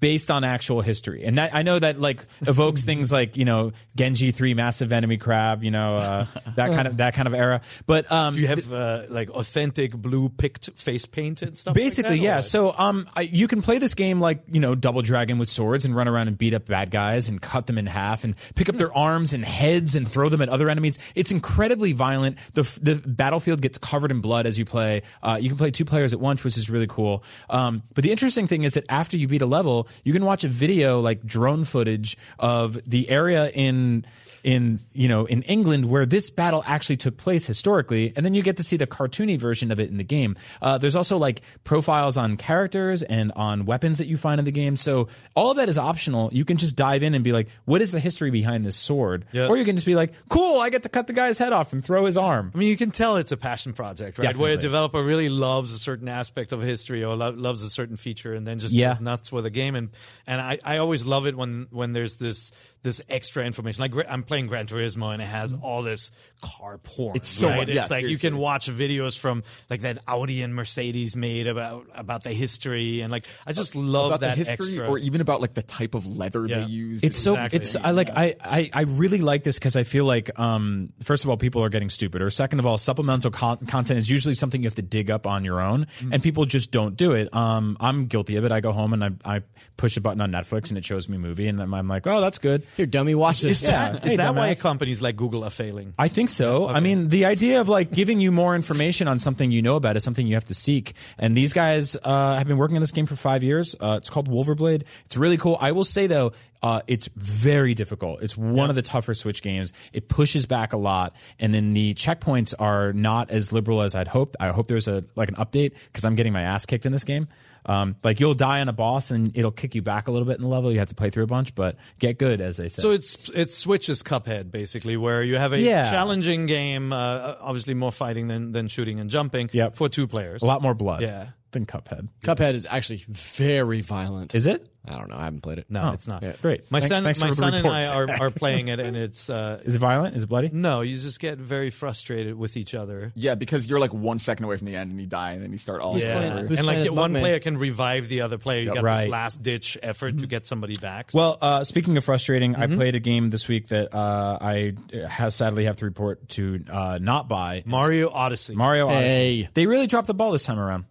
based on actual history and that i know that like evokes things like you know genji 3 massive enemy crab you know uh, that kind of that kind of era but um Do you have uh, like authentic blue picked face paint and stuff? like Basically, that, yeah. or- So, um, I, you can play this game like you know Double Dragon with swords and run around and beat up bad guys and cut them in half and pick up their arms and heads and throw them at other enemies. It's incredibly violent. the The battlefield gets covered in blood as you play. Uh, you can play two players at once, which is really cool. Um, but the interesting thing is that after you beat a level, you can watch a video like drone footage of the area in in you know in England where this battle actually took place historically, and then you get to see the cartoony version of it in the game. Uh, there's also like profiles on characters and on weapons that you find in the game. So all of that is optional. You can just dive in and be like, "What is the history behind this sword?" Yeah. Or you can just be like, "Cool, I get to cut the guy's head off and throw his arm." I mean, you can tell it's a passion project, right? Where a developer really loves a certain aspect of history or lo- loves a certain feature, and then just Yeah. nuts with a game. And and I, I always love it when when there's this this extra information. Like I'm playing Gran Turismo, and it has all this car porn. It's so right? It's yeah, like you can watch videos from like that Audi and Mercedes made about about the history, and like I just love that history, extra. or even about like the type of leather Yeah. they use. It's so Exactly. it's I like I, I I really like this because I feel like um first of all people are getting stupider. Second of all, supplemental con- content is usually something you have to dig up on your own, Mm-hmm. and people just don't do it. Um, I'm guilty of it. I go home and I I push a button on Netflix and it shows me a movie, and I'm, I'm like, oh, that's good. Here, dummy, watch this. Yeah, is Hey, that why companies like Google are failing? I think so. I mean, the idea of like giving you more information on something you know about is something you have to seek. And these guys uh, have been working on this game for five years. Uh, it's called Wulverblade. It's really cool. I will say though, uh, it's very difficult. It's one of the tougher Switch games. It pushes back a lot, and then the checkpoints are not as liberal as I'd hoped. I hope there's a like an update because I'm getting my ass kicked in this game. Um, like you'll die on a boss and it'll kick you back a little bit in the level. You have to play through a bunch, but get good as they say. So it's it's Switch's Cuphead basically, where you have a Yeah. challenging game, uh, obviously more fighting than, than shooting and jumping. Yep. for two players. a lot more blood. Yeah. than Cuphead. Cuphead is actually very violent. Is it? I don't know. I haven't played it. No, it's not. Great. My Thank- son, thanks my for the son and I report, are, are playing it, and it's uh, Is it violent? Is it bloody? no. You just get very frustrated with each other. Yeah, because you're like one second away from the end and you die, and then you start all Yeah. over. Who's and like as one Buckman? player can revive the other player. You got Right. this last ditch effort to get somebody back. Well, uh, speaking of frustrating, I played a game this week that uh, I has sadly have to report to uh, not buy. Mario Odyssey. Mario Odyssey. Hey. They really dropped the ball this time around.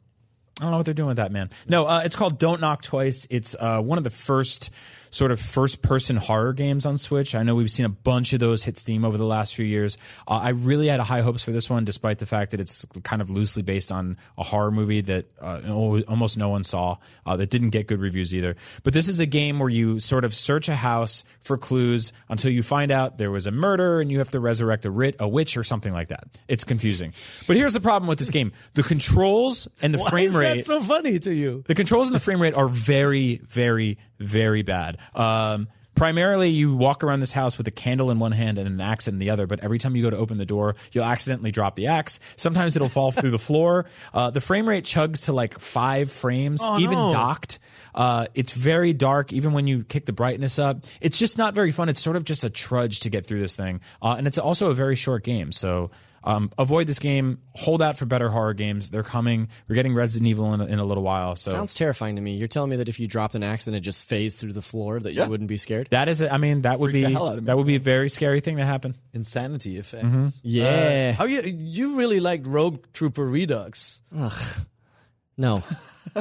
I don't know what they're doing with that, man. No, uh, it's called Don't Knock Twice. It's uh, one of the first sort of first person horror games on Switch. I know we've seen a bunch of those hit Steam over the last few years. Uh, I really had high hopes for this one, despite the fact that it's kind of loosely based on a horror movie that uh, almost no one saw, uh, that didn't get good reviews either. But this is a game where you sort of search a house for clues until you find out there was a murder and you have to resurrect a, writ- a witch or something like that. It's confusing. But here's the problem with this game the controls and the Why frame is rate. that so funny to you? The controls and the frame rate are very, very, very bad. Um, primarily, you walk around this house with a candle in one hand and an axe in the other, but every time you go to open the door, you'll accidentally drop the axe. Sometimes it'll fall through the floor. Uh, the frame rate chugs to like five frames, Oh, even no. docked. Uh, it's very dark, even when you kick the brightness up. It's just not very fun. It's sort of just a trudge to get through this thing. Uh, and it's also a very short game. So, um, avoid this game. Hold out for better horror games. They're coming. We're getting Resident Evil in a, in a little while. So Sounds terrifying to me. You're telling me that if you dropped an axe and it just phased through the floor, that you wouldn't be scared? That is, a, I mean, that would Freak be hell out of me. that would be a very scary thing to happen. Insanity effects. Mm-hmm. Yeah. How you you really liked Rogue Trooper Redux? No,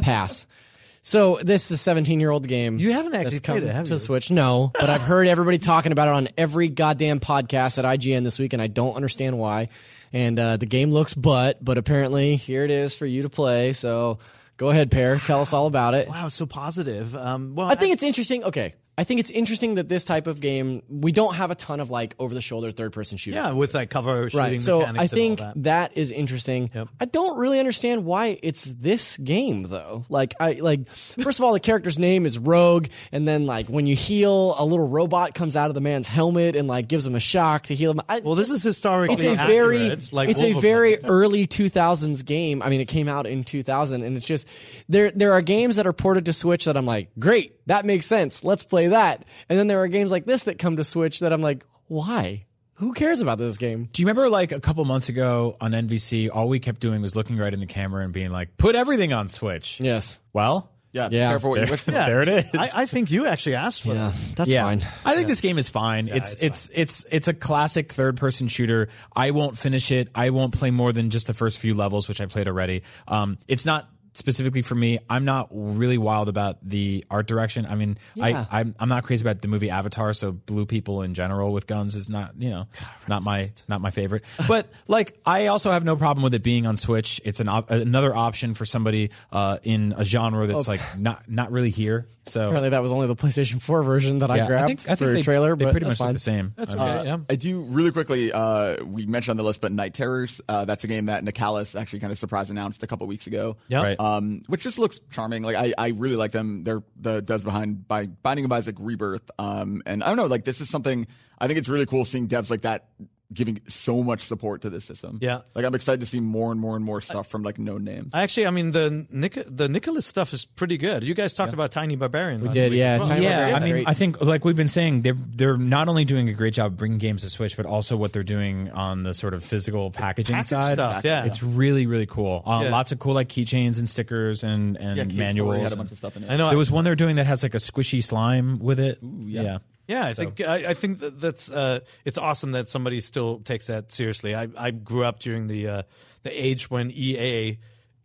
pass. So this is a 17 year old game. You haven't actually played come it, have to you? Switch. No, but I've heard everybody talking about it on every goddamn podcast at IGN this week, and I don't understand why. And uh, the game looks butt, but apparently here it is for you to play. So go ahead, Peer. Tell us all about it. Wow, so positive. Um, well, I think it's interesting. Okay. I think it's interesting that this type of game, we don't have a ton of like over the shoulder third person shooters. yeah, with like cover shooting Right. So I think that. that is interesting. Yep. I don't really understand why it's this game though. Like I like first of all the character's name is Rogue and then like when you heal a little robot comes out of the man's helmet and like gives him a shock to heal him. I, Well, this is historically it's a accurate. very It's like it's a very early 2000s game. I mean, it came out in 2000, and it's just there. There are games that are ported to Switch that I'm like, great, that makes sense. Let's play that. And then there are games like this that come to Switch that I'm like, why? Who cares about this game? Do you remember like a couple months ago on NVC, all we kept doing was looking right in the camera and being like, "Put everything on Switch." Yes. Well, Yeah, be Yeah. careful what you wish for. there it is. I, I think you actually asked for Yeah, that. that's yeah, fine. I think this game is fine. it's it's it's it's a classic third person shooter. I won't finish it. I won't play more than just the first few levels, which I played already. Um, it's not specifically for me. I'm not really wild about the art direction. I mean, Yeah. I I'm, I'm not crazy about the movie Avatar. So blue people in general with guns is not you know not my not my favorite. But like I also have no problem with it being on Switch. It's an op- another option for somebody uh, in a genre that's like not not really here. So Apparently, that was only the PlayStation 4 version that I grabbed I think I think for they, a trailer, they but pretty that's much fine. look the same. That's Uh, okay. yeah. I do really quickly. Uh, we mentioned on the list, but Night Terrors. Uh, that's a game that Nicalis actually kind of surprise announced a couple weeks ago. Yep. Right. Um, which just looks charming. Like I, I really like them. They're the devs behind by Binding of Isaac Rebirth. Um, and I don't know. Like this is something. I think it's really cool seeing devs like that giving so much support to this system. Yeah. Like I'm excited to see more and more and more stuff from like known names. Actually, I mean the Nic- the Nicalis stuff is pretty good. You guys talked about Tiny Barbarian. We did, yeah, Tiny yeah, Barbarian's I mean, great. I think like we've been saying, they're they're not only doing a great job bringing games to Switch, but also what they're doing on the sort of physical packaging Package side. stuff, yeah. it's really really cool. Uh, Yeah. Lots of cool like keychains and stickers and and Yeah, manuals. had a bunch of stuff in it. I know. There was one they're doing that has like a squishy slime with it. yeah. Yeah, I think I, I think that that's uh, it's awesome that somebody still takes that seriously. I, I grew up during the uh, the age when EA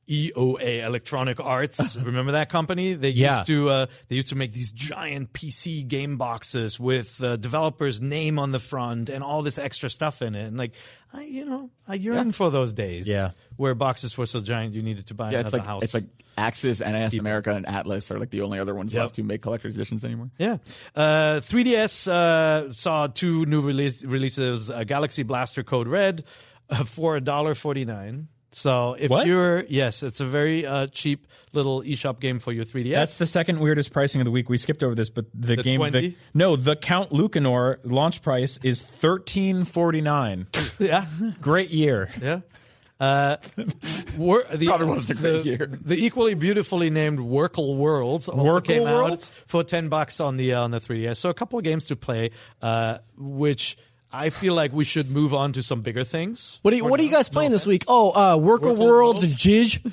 EOA Electronic Arts. Remember that company? They Yeah. used to uh, they used to make these giant PC game boxes with the developer's name on the front and all this extra stuff in it. And like, I you know, I yearn for those days. Yeah. where boxes were so giant you needed to buy Yeah, it's another like house. it's like Aksys, NIS America, and Atlus are like the only other ones Yep. left who make collector's editions anymore. Yeah. Uh, 3DS uh, saw two new release, releases uh, Galaxy Blaster Code Red uh, for $1.49. So if What? you're, yes, it's a very uh, cheap little eShop game for your 3DS. That's the second weirdest pricing of the week. We skipped over this, but the, The game, 20? the, no, the Count Lucanor launch price is thirteen forty nine. yeah. Great year. Yeah. Uh, wor- the, Probably wasn't a great the, year. The equally beautifully named Workle Worlds also Workle came Worlds? out for ten bucks on the uh, on the 3DS. So a couple of games to play, uh, which I feel like we should move on to some bigger things. What are you, what are you guys playing this week? Oh, uh, Worker Worker Worlds and Worlds? Jizz.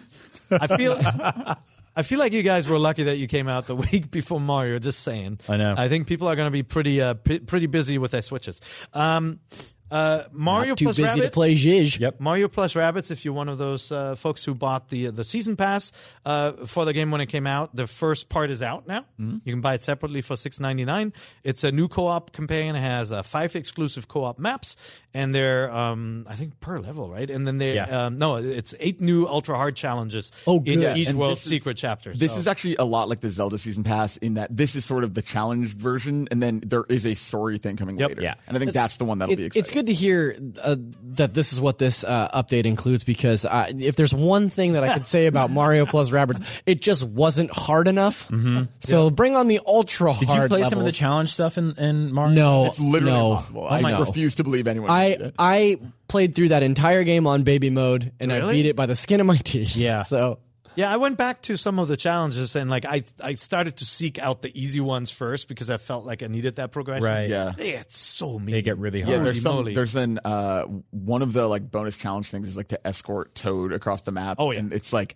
I feel. I feel like you guys were lucky that you came out the week before Mario. Just saying. I know. I think people are going to be pretty, uh, p- pretty busy with their switches. Um, uh, Mario Too plus busy to play Jizz. Yep. Mario plus Rabbids. If you're one of those uh, folks who bought the the season pass uh, for the game when it came out, the first part is out now. Mm-hmm. You can buy it separately for six ninety nine. It's a new co op campaign. It has uh, five exclusive co op maps, and they're um, I think per level, right? And then they Yeah. um, no, it's eight new ultra hard challenges. Oh, in good. each And world this is- secret chapter. This So- is actually a lot like the Zelda season pass in that this is sort of the challenged version, and then there is a story thing coming Yep. later. Yeah. and I think that's the one that'll It- be exciting. It's good to hear uh, that this is what this uh, update includes because uh, if there's one thing that I could say about Mario plus Rabbids, it just wasn't hard enough. Mm-hmm. So bring on the ultra Did hard Did you play some of the challenge stuff in, in Mario? No, It's literally no. impossible. I I know. refuse to believe anyone. I it. I played through that entire game on baby mode and I beat it by the skin of my teeth. Yeah. So Yeah, I went back to some of the challenges and like I I started to seek out the easy ones first because I felt like I needed that progression. Right. Yeah. It's so mean. They get really hard. Yeah, Holy there's some. moly. There's an uh, one of the like bonus challenge things is like to escort Toad across the map. Oh, yeah. and it's like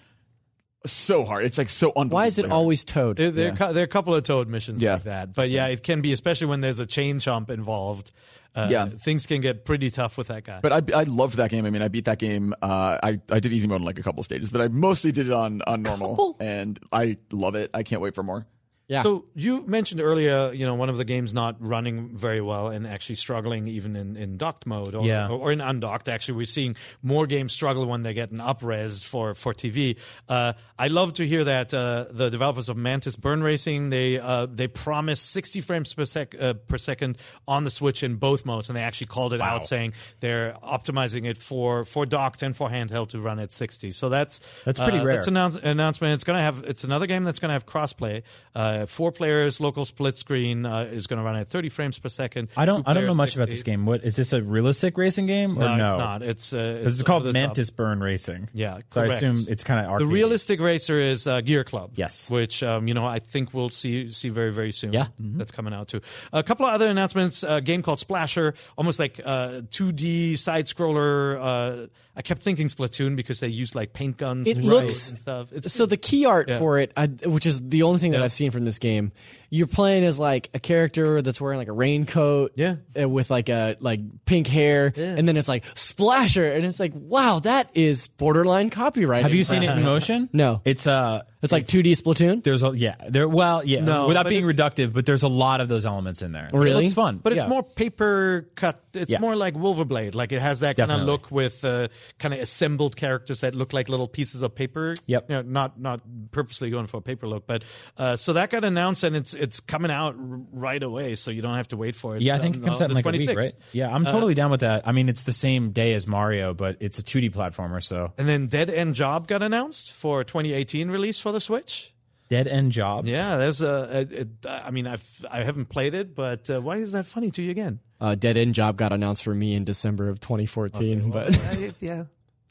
so hard. It's like so unbelievable. why is it always Toad? There, there, Yeah. are there are a couple of Toad missions Yeah. like that, but yeah, it can be especially when there's a chain chomp involved. Uh, Yeah. things can get pretty tough with that guy. But I, I loved that game. I mean, I beat that game. Uh, I I did easy mode in like a couple stages, but I mostly did it on on normal, and I love it. I can't wait for more. Yeah. So you mentioned earlier, you know, one of the games not running very well and actually struggling even in, in docked mode or, Yeah. or in undocked. Actually, we're seeing more games struggle when they get an upres for for TV. Uh, I love to hear that uh, the developers of Mantis Burn Racing they uh, they promised 60 frames per sec uh, per second on the Switch in both modes, and they actually called it out saying they're optimizing it for for docked and for handheld to run at 60. So that's That's pretty uh, rare. That's an announce- announcement. It's going to have. It's another game that's going to have crossplay. Uh, four players, local split screen uh, is going to run at 30 frames per second. I don't. I don't know much 60. about this game. What is this a realistic racing game or No, no? it's not. It's uh, This is it's called the top. Mantis Burn Racing. Yeah, So I assume it's kind of The realistic racer is uh, Gear Club. Yes. which um, you know I think we'll see see very very soon. Yeah. that's coming out too. A couple of other announcements. A game called Splasher, almost like uh, 2D side scroller. I kept thinking Splatoon because they use like paint guns. It and looks- and stuff. It's so the key art Yeah. for it, I, which is the only thing that I've seen from this game, you're playing as like a character that's wearing like a raincoat, Yeah. uh, with like a like pink hair, and then it's like splasher, and it's like wow, that is borderline copyright. Have you seen it in motion? No. It's uh It's like 2D Splatoon. there's a yeah there well yeah No, without being reductive, but there's a lot of those elements in there. Really? It's fun, But it's more paper cut. It's Yeah. more like Wulverblade. Like it has that kind of look with uh, kind of assembled characters that look like little pieces of paper. Yep. You know, not not purposely going for a paper look, but uh, so that got announced and it's it's coming out right away, so you don't have to wait for it. Yeah, I think um, it comes out in the like a week, right? Yeah, I'm totally down with that. I mean, it's the same day as Mario, but it's a 2D platformer, so And then Dead End Job got announced for 2018 release for the Switch. Dead End Job. Yeah, there's a. a, a I mean, I've I haven't played it, but uh, why is that funny to you again? Uh, Dead End Job got announced for me in December of 2014, but I, yeah,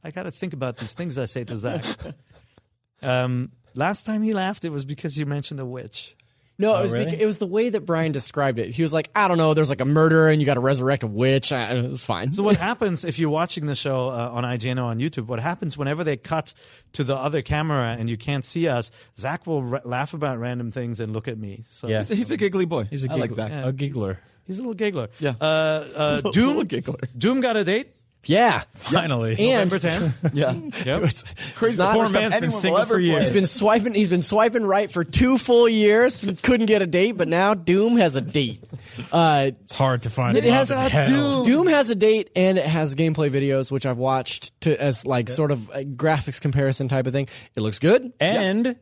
I got to think about these things I say to Zach. um, last time he laughed, it was because you mentioned the witch. No, it was really? beca- it was the way that Brian described it. He was like, I don't know, there's like a murder and you got to resurrect a witch. I, it was fine. So what happens if you're watching the show uh, on IGN or on YouTube? What happens whenever they cut to the other camera and you can't see us? Zach will ra- laugh about random things and look at me. So Yeah. He's a, he's a giggly boy. He's a I like giggler. Zach. A giggler. he's a little giggler. Yeah. Uh, uh, Doom. little giggler. Doom got a date. Yeah. Finally, And- November 10th. Yeah. It's, Crazy. it's not- Poor Worst man's stuff been anyone single will ever for years. He's been swiping. He's been swiping right for two full years. Couldn't get a date, but now Doom has a date. Uh, It's hard to find. It has a hell. Doom has a date and it has gameplay videos, which I've watched to as like sort of a graphics comparison type of thing. It looks good. and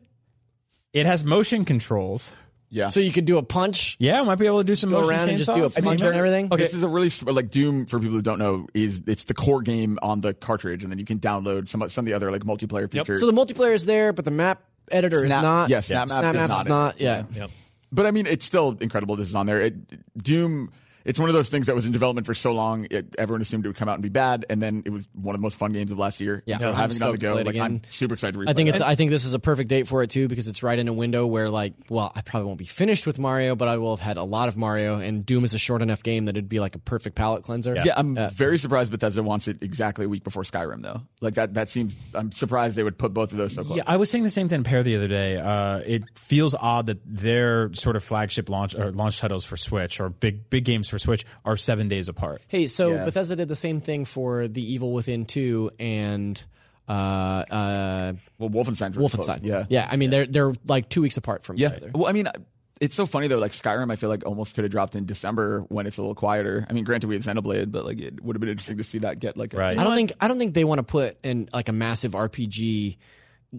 it has motion controls. Yeah. So you could do a punch, Yeah, I might be able to do some go around and just do a chainsaws. punch and everything. Okay. This is a really like Doom for people who don't know is it's the core game on the cartridge, and then you can download some some of the other like multiplayer features. So the multiplayer is there, but the map editor is Snap- not. yeah, Snap Map Snap is Map not is it. not. Yeah. But I mean, it's still incredible. This is on there. It, Doom. It's one of those things that was in development for so long. It, everyone assumed it would come out and be bad, and then it was one of the most fun games of last year. Yeah. so I'm having it on the to go, like again. I'm super excited. To replay I think it. it's. I think this is a perfect date for it too because it's right in a window where like, well, I probably won't be finished with Mario, but I will have had a lot of Mario, and Doom is a short enough game that it'd be like a perfect palate cleanser. Yeah, I'm very surprised Bethesda wants it exactly a week before Skyrim, though. Like that. That seems. I'm surprised they would put both of those so close. Yeah, I was saying the same thing to Peer the other day. Uh, it feels odd that their sort of flagship launch or launch titles for Switch or big big games for Switch are seven days apart. Hey, so Yeah. Bethesda did the same thing for The Evil Within 2 and uh, uh, Well, Wolfenstein's really close. Wolfenstein. Yeah. yeah. I mean, they're they're like two weeks apart from Yeah. each other. Well, I mean, it's so funny though. Like Skyrim, I feel like almost could have dropped in December when it's a little quieter. I mean, granted, we have Xenoblade, but like it would have been interesting to see that get like a, Right. I don't think I don't think they want to put in like a massive RPG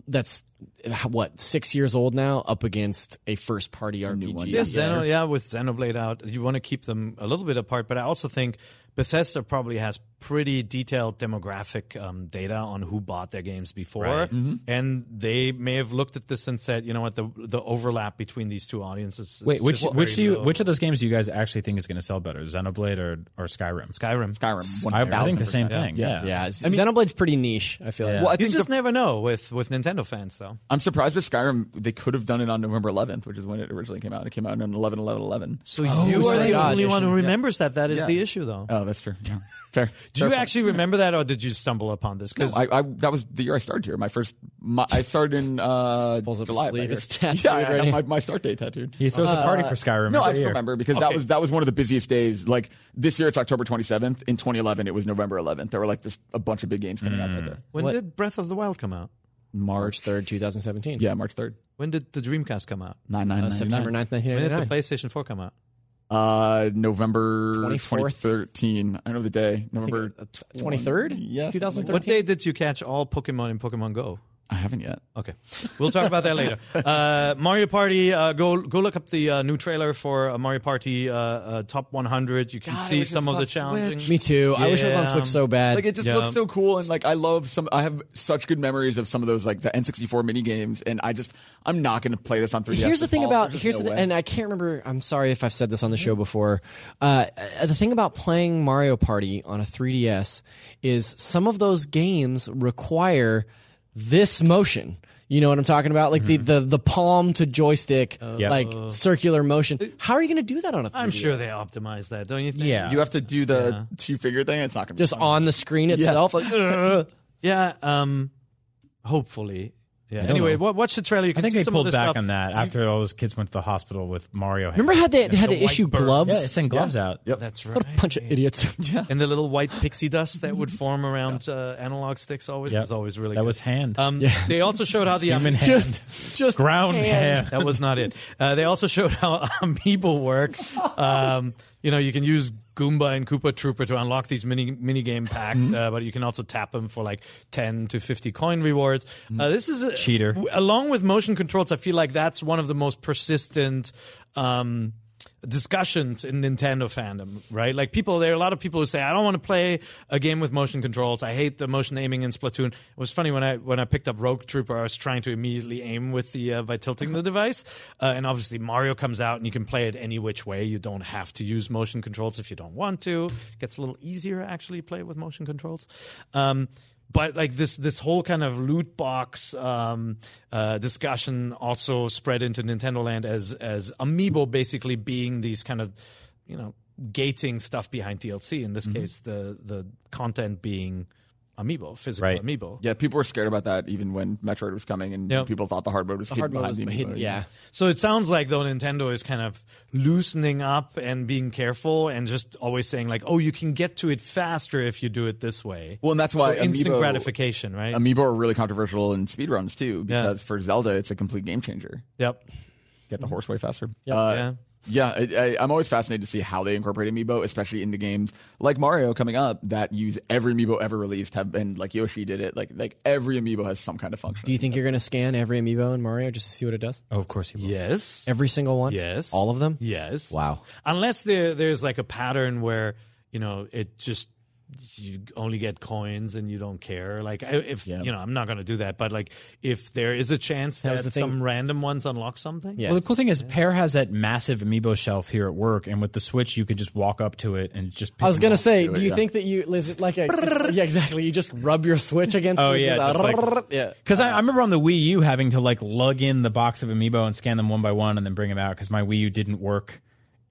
that's uh, what six years old now up against a first party RPG. one, Yeah, Yeah. Xeno, yeah, with Xenoblade out, you want to keep them a little bit apart. But I also think Bethesda probably has pretty detailed demographic um, data on who bought their games before, Mm-hmm. and they may have looked at this and said, you know what, the the overlap between these two audiences. Wait, is which just which do you low. which of those games do you guys actually think is going to sell better, Xenoblade or or Skyrim? Skyrim? Skyrim. I, I think the same thing. Yeah. yeah, Xenoblade's pretty niche. I feel like. Well, I You think just the- never know with with Nintendo fans, though. I'm surprised with Skyrim. They could have done it on November 11th, which is when it originally came out. It came out on 11 11 11. So Oh you are the God, only one who edition. remembers that. That is Yeah. the issue, though. Oh, that's true. Yeah. Fair. Do you Fair actually remember that, or did you stumble upon this? Because I, I that was the year I started here. My first, my, I started in uh, Pulls up July. sleeve, year. it's tattooed Yeah, I have my, my start date tattooed. He throws a party for Skyrim. No, I just remember because that was that was one of the busiest days. Like this year, it's October 27th. In 2011, it was November 11th. There were like just a bunch of big games coming out that day. when What- did Breath of the Wild come out? March third, two thousand seventeen. Yeah, March 3rd. When did the Dreamcast come out? Nine nine Uh, September 9th, nineteen When did the. PlayStation 4 come out? Uh, November 24th? 2013. I know the day. November Twenty third, Yes, two thousand What day did you catch all Pokemon in Pokemon Go? I haven't yet. Okay, we'll talk about that later. Uh, Mario Party. Uh, go go look up the uh, new trailer for uh, Mario Party uh, uh, Top 100. You can God, see some of the on challenging. Switch. Me too. I wish it was on Switch so bad. Like it just Yeah. looks so cool, and like I love some. I have such good memories of some of those like the N64 mini games, and I just I'm not going to play this on 3DS. Here's the thing fall. about There's here's no the, way. and I can't remember. I'm sorry if I've said this on the show before. Uh, the thing about playing Mario Party on a 3DS is some of those games require this motion. You know what I'm talking about? Like the, the the palm to joystick, Yeah. like circular motion. How are you going to do that on a 3DS? I'm sure they optimized that, don't you think? Yeah. you have to do the two finger thing. It's not going to just on the screen itself. Like. Yeah. Um, hopefully. Yeah. Anyway, wa- watch the trailer. You can see? I can think see they some pulled of the back stuff. on that after all those kids went to the hospital with Mario. remember how they, they had the to issue bird. gloves? Yeah, send gloves out. Yep. That's right. What a bunch of idiots. yeah. And the little white pixie dust that would form around uh, analog sticks always Yep. was always really good. That good. was hand. Um, They also showed how the Human um, hand. just just Ground hand. hand. that was not it. Uh, they also showed how amiibo work. Um, you know, you can use Goomba and Koopa Troopa to unlock these mini mini game packs, Mm-hmm. uh, but you can also tap them for like ten to fifty coin rewards. Uh, this is a Cheater. w- along with motion controls, I feel like that's one of the most persistent. Um, discussions in Nintendo fandom, right? Like people, there are a lot of people who say, "I don't want to play a game with motion controls. I hate the motion aiming in Splatoon." It was funny when I when I picked up Rogue Trooper, I was trying to immediately aim with the uh, by tilting the device, uh, and obviously Mario comes out and you can play it any which way. You don't have to use motion controls if you don't want to. It gets a little easier actually play with motion controls. Um, but like this this whole kind of loot box um, uh, discussion also spread into Nintendo Land as as Amiibo basically being these kind of you know gating stuff behind DLC. In this case, the the content being amiibo, physical Right. amiibo. Yeah, people were scared about that even when Metroid was coming, and Yep. people thought the hard mode was The hidden hard mode was behind the hidden. amiibo, Yeah. So it sounds like though Nintendo is kind of loosening up and being careful and just always saying like, oh, you can get to it faster if you do it this way. Well, and that's why so instant gratification, right? Amiibo are really controversial in speedruns too, Yeah. because for Zelda, it's a complete game changer. yep. Get the horse way faster. Yep. Uh, Yeah. Yeah, I, I, I'm always fascinated to see how they incorporate amiibo, especially into games like Mario coming up that use every amiibo ever released. Have been like Yoshi did it. Like like every amiibo has some kind of function. Do you think you're going to scan every amiibo in Mario just to see what it does? Oh, of course you will. Yes. Every single one? Yes. All of them? Yes. Wow. Unless there there's like a pattern where you know it just you only get coins and you don't care. Like if Yeah. you know, I'm not going to do that. But like if there is a chance that, was the thing- some random ones unlock something, Yeah. Well, the cool thing is, Peer has that massive amiibo shelf here at work, and with the Switch, you can just walk up to it and just. Pick I was gonna say, do you think that you is it like a yeah exactly? You just rub your switch against. Oh the, yeah, just like yeah. Because I, I remember on the Wii U having to like lug in the box of amiibo and scan them one by one and then bring them out because my Wii U didn't work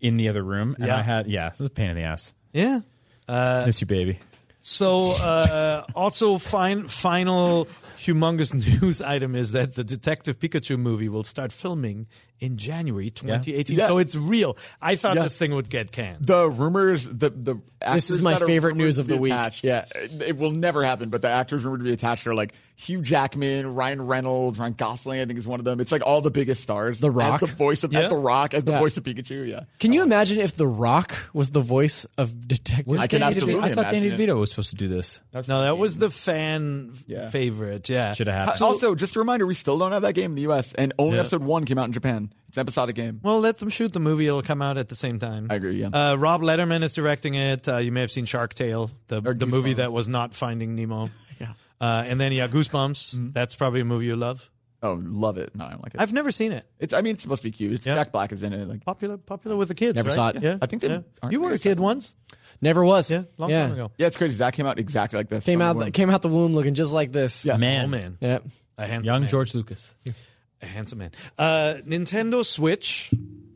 in the other room, and Yeah. I had yeah, it was a pain in the ass. yeah. Miss you, baby. So, uh, also, fin- final humongous news item is that the Detective Pikachu movie will start filming in January 2018. Yeah. So it's real. I thought Yeah. this thing would get canned. the rumors, the the This is my favorite news of the week. attached- Yeah. it will never happen. But the actors rumored to be attached are like Hugh Jackman, Ryan Reynolds, Ryan Gosling. I think is one of them. It's like all the biggest stars. The Rock? as the voice of Yeah. the Rock as the Yeah. voice of Pikachu. Yeah, Can you imagine if The Rock was the voice of Detective? I can Danny absolutely DeVito- I thought Danny it. DeVito was supposed to do this. No, that was the fan Yeah. favorite. Yeah. Should have happened. also, just a reminder, we still don't have that game in the U.S. and only Yeah. episode one came out in Japan. It's an episodic game. Well, let them shoot the movie. It'll come out at the same time. I agree, yeah. Uh, Rob Letterman is directing it. Uh, you may have seen Shark Tale, the, Or the movie Goosebumps. that was not Finding Nemo. Yeah. Uh, and then, yeah, Goosebumps. That's probably a movie you love. Oh, love it. No, I don't like it. I've never seen it. it's. I mean, it's supposed to be cute. It's Yeah. Jack Black is in it. Like, Popular, popular with the kids. Never right? saw it. Yeah, I think they- yeah. aren't you they were a kid once. Never was. Yeah, long yeah. time ago. yeah, it's crazy. Zach came out exactly like this. Came out the womb. came out the womb looking just like this. Yeah. Man, Oh man, Yeah. a handsome young man. George Lucas. a handsome man. Uh, Nintendo Switch.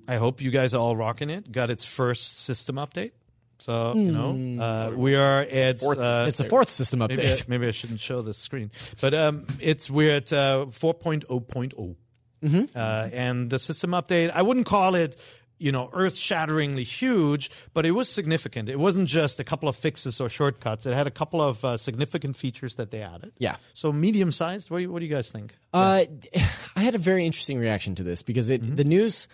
I hope you guys are all rocking it. Got its first system update. So you know, uh, we are at. Uh, It's the fourth system maybe, I, update. maybe I shouldn't show the screen, but um, it's we're at uh, 4.0.0, Mm-hmm. uh, and the system update. I wouldn't call it. You know, earth-shatteringly huge, but it was significant. It wasn't just a couple of fixes or shortcuts. It had a couple of uh, significant features that they added. Yeah. So medium-sized. What do you, what do you guys think? Uh, I had a very interesting reaction to this because Mm-hmm. the news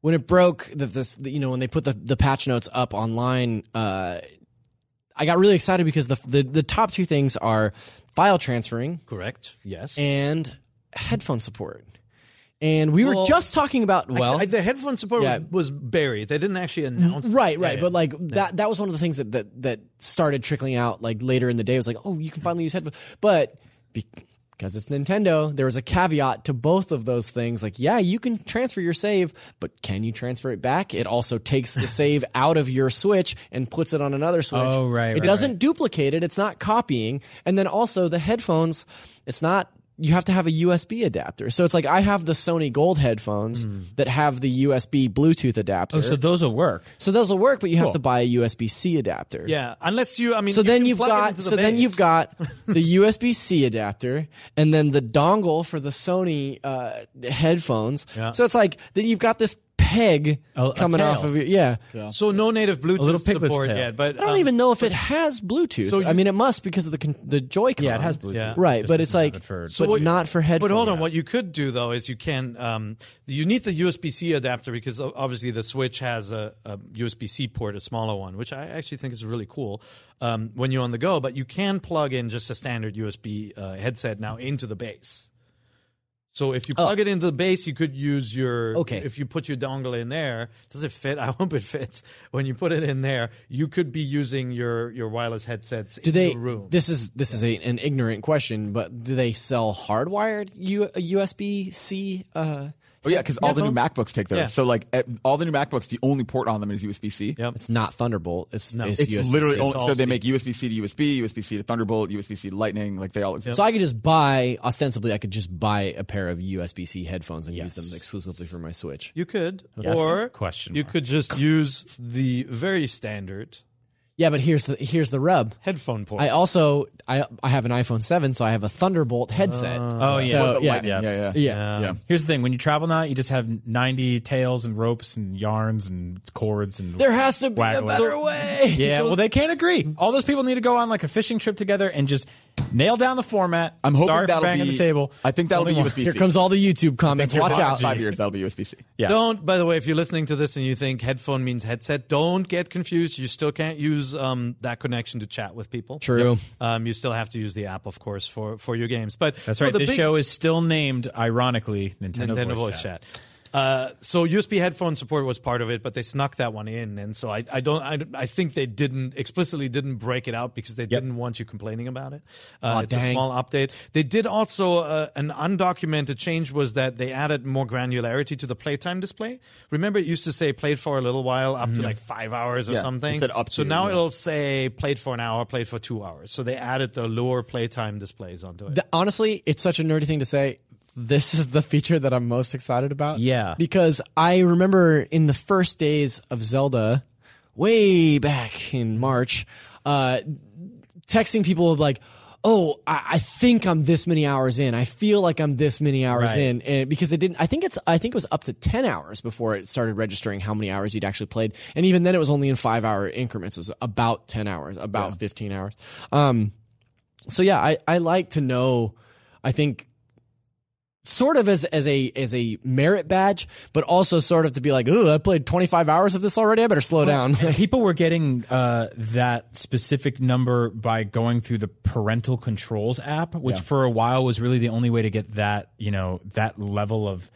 when it broke that this the- you know when they put the, the patch notes up online. Uh, I got really excited because the, the the top two things are file transferring Correct. Yes. and headphone support. And we Well, were just talking about well, I- the headphone support Yeah. was, was buried. They didn't actually announce. Right, Yeah, right. yeah. But like that that was one of the things that, that that started trickling out like later in the day. It was like, oh, you can finally use headphones. But because it's Nintendo, there was a caveat to both of those things. Like, yeah, you can transfer your save, but can you transfer it back? It also takes the save out of your Switch and puts it on another Switch. Oh, right, It right, doesn't duplicate it. It's not copying. And then also the headphones, it's not you have to have a USB adapter. So it's like I have the Sony Gold headphones that have the USB Bluetooth adapter. Oh, so those will work. So those will work, but you have to buy a USB C adapter. yeah, unless you, I mean, So you then you've got the so then you've got the USB C adapter and then the dongle for the Sony uh, headphones. Yeah. So it's like that you've got this peg A- a coming off of your yeah. so no native Bluetooth a little piglet's support tail. yet. But I don't um, even know if it has Bluetooth. so I mean, it must because of the con- the Joy-Con. Yeah, it has Bluetooth. Yeah. Right, Just but it's like, it for- but what- not for headphones. But hold on, what you could do though is you can um, you need the USB C adapter because obviously the Switch has a, a USB C port, a smaller one, which I actually think is really cool um, when you're on the go. But you can plug in just a standard USB uh, headset now into the base. So if you plug it into the base, you could use your. Oh. Okay. If you put your dongle in there, does it fit? I hope it fits. When you put it in there, you could be using your your wireless headsets do in they? your room. This is this is a, an ignorant question, but do they sell hardwired U, USB C? Uh, Oh yeah, because all the new MacBooks take those. Yeah. So like all the new MacBooks, the only port on them is USB C. Yep. it's not Thunderbolt. It's it's, It's USB-C. literally only, all so they make USB C to USB, USB C to Thunderbolt, USB C to Lightning. Like they all exist. So I could just buy ostensibly I could just buy a pair of USB C headphones and use them exclusively for my Switch. You could, Yes. or Question you mark. could just use the very standard Yeah, but here's the here's the rub. Headphone port. I also I I have an iPhone 7, so I have a Thunderbolt headset. Oh, oh yeah, So, yeah. yeah, yeah, yeah. yeah. Here's the thing: when you travel now, you just have 90 tails and ropes and yarns and cords and There has to be a better way. Yeah, well, they can't agree. All those people need to go on like a fishing trip together and just nail down the format. I'm hoping Sorry that'll for banging be the table. I think that'll be Only one. USB. Here comes all the YouTube comments. Watch five, out. Five years. That'll be USB C. Yeah. Don't, by the way, if you're listening to this and you think headphone means headset, don't get confused. You still can't use um, that connection to chat with people. True. Um, you still have to use the app, of course, for, for your games. But That's right. the This big- show is still named, ironically, Nintendo, Nintendo Voice Chat. Uh, so USB headphone support was part of it, but they snuck that one in, and so I, I don't, I, I think they didn't explicitly didn't break it out because they didn't want you complaining about it. Uh, Aw, it's a small update. They did also uh, an undocumented change was that they added more granularity to the playtime display. Remember, it used to say played for a little while, up to like five hours or Yeah, something. up so now yeah. it'll say played for an hour, played for two hours. So they added the lower playtime displays onto it. Th- honestly, it's such a nerdy thing to say. This is the feature that I'm most excited about. Yeah. Because I remember in the first days of Zelda, way back in March, uh, texting people like, oh, I, I think I'm this many hours in. I feel like I'm this many hours Right. in. And because it didn't, I think it's, I think it was up to 10 hours before it started registering how many hours you'd actually played. And even then it was only in five hour increments. It was about 10 hours, about 15 hours. Um, so yeah, I, I like to know, I think, sort of as as a as a merit badge, but also sort of to be like, ooh, I played 25 hours of this already. I better slow down. People were getting uh, that specific number by going through the parental controls app, which for a while was really the only way to get that, you know, that level of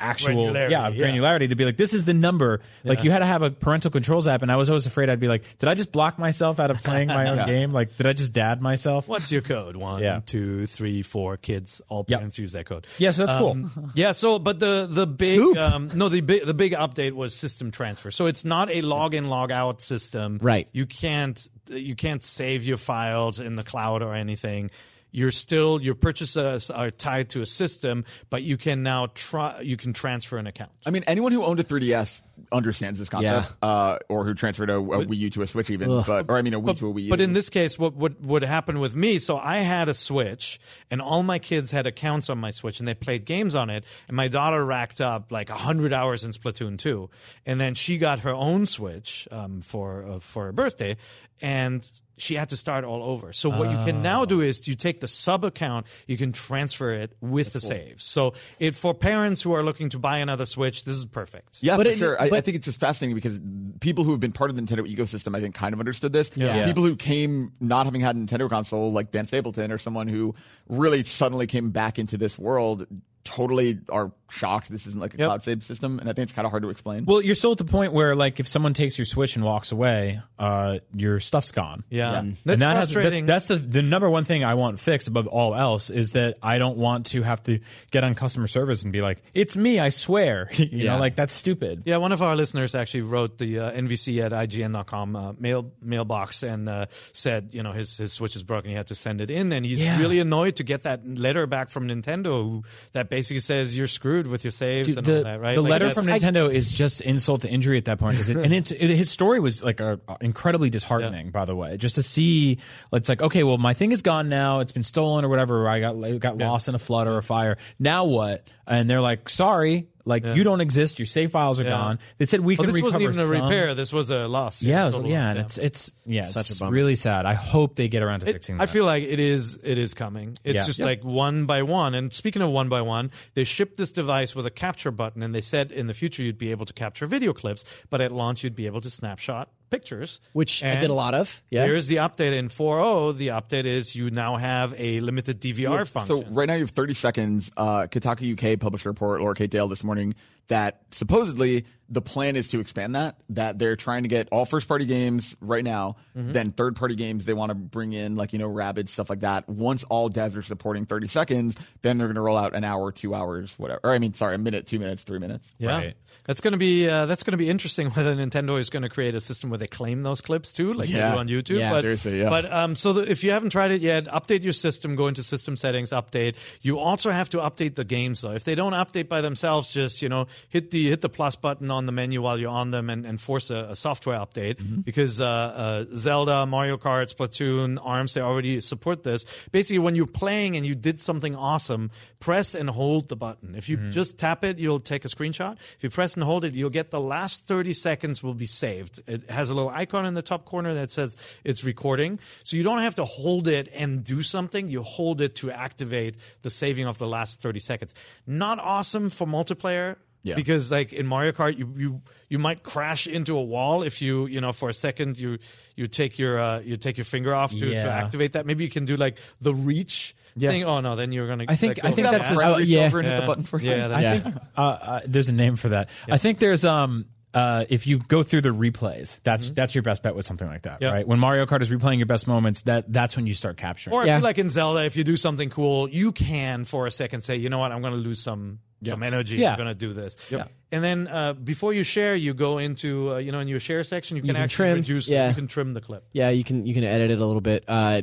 actual Granularity, yeah, of yeah. granularity to be like this is the number like you had to have a parental controls app and i was always afraid i'd be like did i just block myself out of playing my own game like did i just dad myself What's your code? One, Yeah. two, three, four. Kids, all Yep. parents use that code. Yes, that's Um, yeah. So, but the the big um, no the big the big update was system transfer. So it's not a log in log out system. Right. You can't you can't save your files in the cloud or anything. You're still your purchases are tied to a system, but you can now try you can transfer an account. I mean, anyone who owned a 3DS understands this concept, uh, or who transferred a, a Wii U to a Switch, even. But or I mean, a Wii to a Wii U. But in this case, what would would happen with me? So I had a Switch, and all my kids had accounts on my Switch, and they played games on it. And my daughter racked up like hundred hours in Splatoon two, and then she got her own Switch um, for uh, for her birthday, and she had to start all over. So what you can oh. now do is you take the sub account, you can transfer it with the saves. So it for parents who are looking to buy another Switch, this is perfect. Yeah, But for it- sure. I, I think it's just fascinating because people who have been part of the Nintendo ecosystem, I think, kind of understood this. Yeah. People who came not having had a Nintendo console, like Dan Stapleton, or someone who really suddenly came back into this world, totally are shocked this isn't like a Yep. cloud save system, and I think it's kind of hard to explain. well you're still at the point where like if someone takes your switch and walks away uh, your stuff's gone Yeah, Yeah. that's and that has, that's, frustrating. that's the the number one thing I want fixed above all else is that I don't want to have to get on customer service and be like, "It's me, I swear." you Yeah. know, like that's stupid. Yeah, one of our listeners actually wrote the uh, NVC at IGN.com uh, mail mailbox and uh, said, you know, his his switch is broken. He had to send it in, and he's Yeah. really annoyed to get that letter back from Nintendo who, that basically says you're screwed with your saves Dude, and the, all that. Right? the Like, letter from Nintendo is just insult to injury at that point. it, and it's, it, his story was like a, incredibly disheartening, by the way. Just to see, it's like, okay, well, my thing is gone now. It's been stolen or whatever. Or I got got lost in a flood or a fire. Now what? And they're like, sorry, like you don't exist. Your save files are Yeah. gone. They said we Oh, can this wasn't even a some. repair. This was a loss. Yeah, it was- yeah, loss, and it's it's yeah, Such a it's bummer. really sad. I hope they get around to It- fixing that. I feel like it is it is coming. It's Yeah. just Yep. like one by one. And speaking of one by one, they shipped this device with a capture button, and they said in the future you'd be able to capture video clips, but at launch you'd be able to snapshot pictures, Which I did a lot of. Yeah. Here's the update in 4.0. The update is you now have a limited DVR function. So right now you have 30 seconds. Uh, Kotaku UK published a report, Laura Kate Dale this morning, that supposedly the plan is to expand that. That they're trying to get all first party games right now. Mm-hmm. Then third party games they want to bring in like you know Rabbid stuff like that. Once all devs are supporting 30 seconds, then they're going to roll out an hour, two hours, whatever. Or I mean, sorry, a minute, two minutes, three minutes. Yeah, Right. that's going to be uh, that's going to be interesting. Whether Nintendo is going to create a system where they claim those clips too, like they Yeah. do on YouTube. Yeah. but, Seriously, yeah. But um, so the, if you haven't tried it yet, update your system. Go into system settings, update. You also have to update the games though. If they don't update by themselves, just you know hit the hit the plus button on the menu while you're on them and, and force a, a software update Mm-hmm. because uh, uh, Zelda, Mario Kart, Splatoon, ARMS they already support this. Basically, when you're playing and you did something awesome, press and hold the button. If you Mm-hmm. just tap it, you'll take a screenshot. If you press and hold it, you'll get the last 30 seconds will be saved. It has a little icon in the top corner that says it's recording. So you don't have to hold it and do something. You hold it to activate the saving of the last 30 seconds. Not awesome for multiplayer. Yeah. Because like in Mario Kart, you, you you might crash into a wall if you you know for a second you you take your uh, you take your finger off to, to activate that. Maybe you can do like the reach thing. Oh no, then you're gonna. I think- let I think that's gas. just- Oh, yeah. over and hit the button for you. yeah, that's Yeah. uh, uh, there's a name for that. I think there's um uh, if you go through the replays, that's that's your best bet with something like that, Mm-hmm. Right? When Mario Kart is replaying your best moments, that that's when you start capturing. Or I Yeah. feel like in Zelda, if you do something cool, you can for a second say, you know what, I'm going to lose some some energy. Yeah. I'm going to do this. yeah And then uh, before you share, you go into uh, you know in your share section, you can, can actually trim, reduce. yeah. You can trim the clip. Yeah, you can you can edit it a little bit. Uh,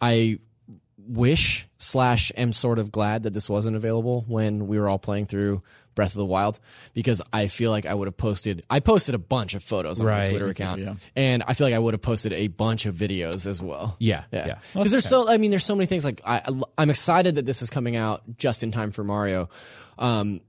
I wish slash am sort of glad that this wasn't available when we were all playing through Breath of the Wild because I feel like I would have posted. I posted a bunch of photos on my Right. Twitter account, and I feel like I would have posted a bunch of videos as well. Yeah, yeah. yeah. Because there's so I mean there's so many things like I I'm excited that this is coming out just in time for Mario. Um,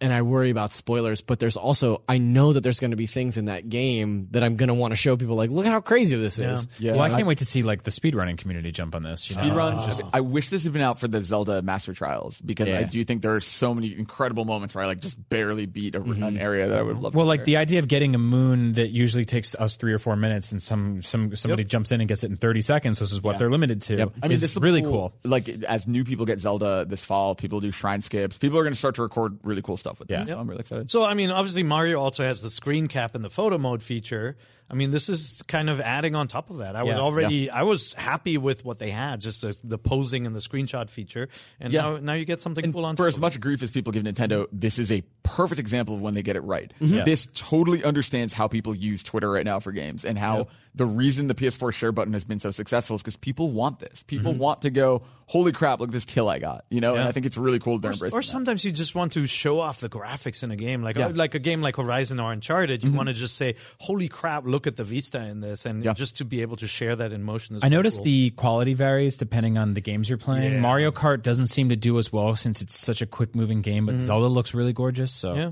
and I worry about spoilers, but there's also I know that there's going to be things in that game that I'm going to want to show people like look at how crazy this is. Yeah. well, I can't wait to see like the speedrunning community jump on this. You know? Speedruns. I wish this had been out for the Zelda Master Trials because I do think there are so many incredible moments where I like just barely beat a, an mm-hmm. area that I would love. Well, to like share. the idea of getting a moon that usually takes us three or four minutes, and some some somebody jumps in and gets it in thirty seconds. This is what they're limited to. Yep. I mean, this is really cool. Like as new people get Zelda this fall, people do shrine skips. People are going to start to record really cool stuff with Yeah. this. So I'm really excited. So I mean, obviously Mario also has the screen cap and the photo mode feature. I mean, this is kind of adding on top of that. I was Yeah. already, I was happy with what they had, just the, the posing and the screenshot feature, and Yeah. now now you get something cool on For top. as of it. much grief as people give Nintendo, this is a perfect example of when they get it right. Mm-hmm. This totally understands how people use Twitter right now for games and how the reason the PS4 share button has been so successful is because people want this. People want to go, holy crap, look at this kill I got. You know, and Mm-hmm. I think it's really cool that they're embracing or that. sometimes you just want to show off the graphics in a game, like Yeah. like a game like Horizon or Uncharted. You want to just say, "Holy crap! Look at the Vista in this," and Yeah. just to be able to share that in motion. Is I noticed cool. the quality varies depending on the games you're playing. Yeah. Mario Kart doesn't seem to do as well since it's such a quick moving game, but Zelda looks really gorgeous. So Mm-hmm. Yeah,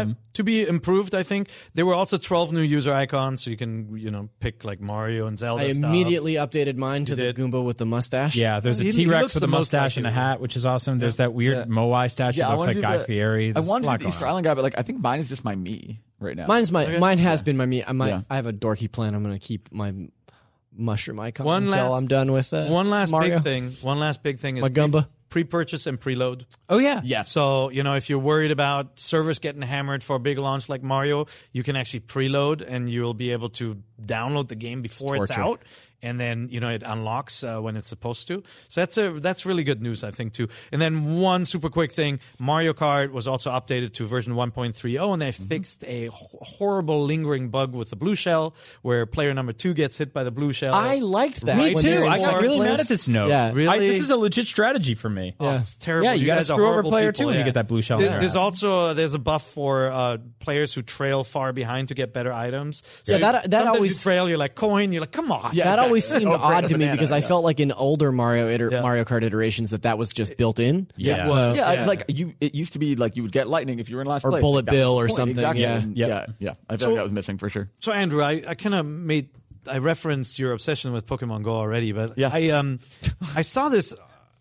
um, Uh, to be improved. I think there were also twelve new user icons, so you can you know pick like Mario and Zelda. I stuff. immediately updated mine to the did. Goomba with the mustache. yeah, there's a He- he T Rex with the a mustache and a hat, which is awesome. There's that weird Yeah. Moai statue Yeah, that looks like Guy do the- Fieri. I There's a wanted lot to do the Easter. Island guy, but like I think mine is just my me right now. Mine's my mine has been my me. I might Yeah. I have a dorky plan. I'm going to keep my mushroom icon One until last- I'm done with uh, One last Mario. big thing. One last big thing is My Goomba. Pre-purchase and preload. Oh yeah, Yeah. So, you know, if you're worried about servers getting hammered for a big launch like Mario, you can actually preload and you'll be able to download the game before it's, torture. out. And then, you know, it unlocks uh, when it's supposed to. So that's a that's really good news, I think, too. And then one super quick thing Mario Kart was also updated to version 1.30, and they Mm-hmm. fixed a horrible lingering bug with the blue shell where player number two gets hit by the blue shell. I liked that. Me too. I got really place. mad at this note. Yeah. Really? I, this is a legit strategy for me. Oh, it's terrible. Yeah, you gotta guys screw over horrible player people, two when you get that blue shell. There- There's hand. also there's a buff for uh, players who trail far behind to get better items. So Yeah, that- that always- you trail. You're like coin. You're like, come on. that always seemed Oh, odd to me Banana, because I felt like in older Mario iter- Yeah. Mario Kart iterations that that was just built in. Yeah. So- yeah, I- like you, it used to be like you would get lightning if you were in last Or place. Bullet Like, Bill or something, Exactly. yeah. And Yep. yeah, yeah. I feel like that was missing for sure. So Andrew, I, I kind of made I referenced your obsession with Pokemon Go already, but Yeah. I um I saw this.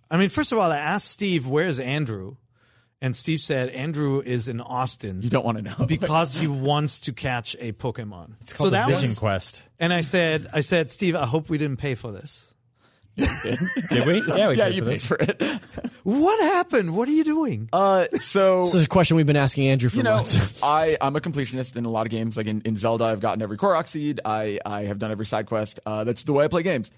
I mean, first of all, I asked Steve, "Where's Andrew?" And Steve said, "Andrew is in Austin." You don't want to know because he wants to catch a Pokemon. It's called so that the Vision was, Quest. and I said, I said, Steve, I hope we didn't pay for this. Did we? Yeah, we yeah, paid you for paid for it. What happened? What are you doing? Uh, so This is a question we've been asking Andrew for you know, months. I I'm a completionist in a lot of games. Like in, in Zelda, I've gotten every Korok seed. I I have done every side quest. Uh, that's the way I play games.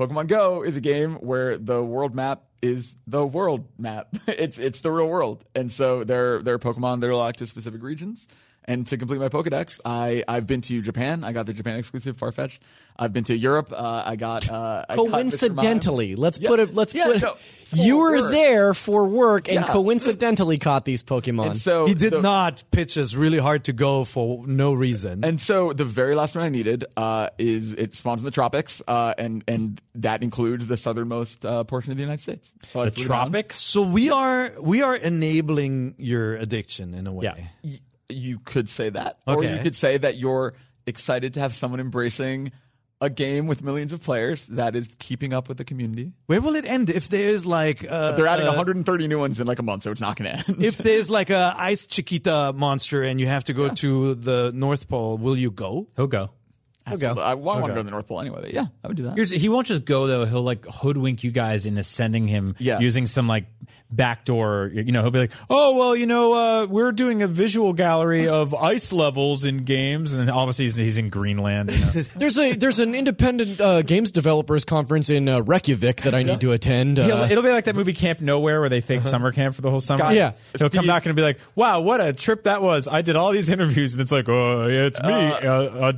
Pokemon Go is a game where the world map is the world map. it's it's the real world, and so there there are Pokemon that are locked to specific regions, And to complete my Pokedex, I I've been to Japan. I got the Japan exclusive Farfetch. I've been to Europe. Uh, I got uh, I got Coincidentally, let's Yeah. put it. Let's Yeah, put it. no, you were work. there for work and Yeah. coincidentally caught these Pokemon. And so He did the- not pitch us really hard to go for no reason. And so the very last one I needed uh, is it spawns in the tropics, uh, and and that includes the southernmost uh, portion of the United States. So The flew down. tropics. so we are we are enabling your addiction in a way. Yeah. Y- You could say that, or you could say that you're excited to have someone embracing a game with millions of players that is keeping up with the community. Where will it end if there's like uh, They're adding uh, 130 new ones in like a month, so it's not going to end. if there's like a ice Chiquita monster and you have to go to the North Pole, will you go? He'll go. Okay. I, want to go to the North Pole anyway. But yeah, I would do that. Here's, he won't just go though. He'll like hoodwink you guys into sending him Yeah. using some like backdoor. You know, he'll be like, "Oh well, you know, uh, we're doing a visual gallery of ice levels in games," and then obviously he's, he's in Greenland. You know? There's a there's an independent uh, games developers conference in uh, Reykjavik that I need to attend. Uh, He'll- it'll be like that movie Camp Nowhere where they fake summer camp for the whole summer. God. Yeah. he'll come back and be like, "Wow, what a trip that was! I did all these interviews, and it's like, oh, yeah, it's me, a, a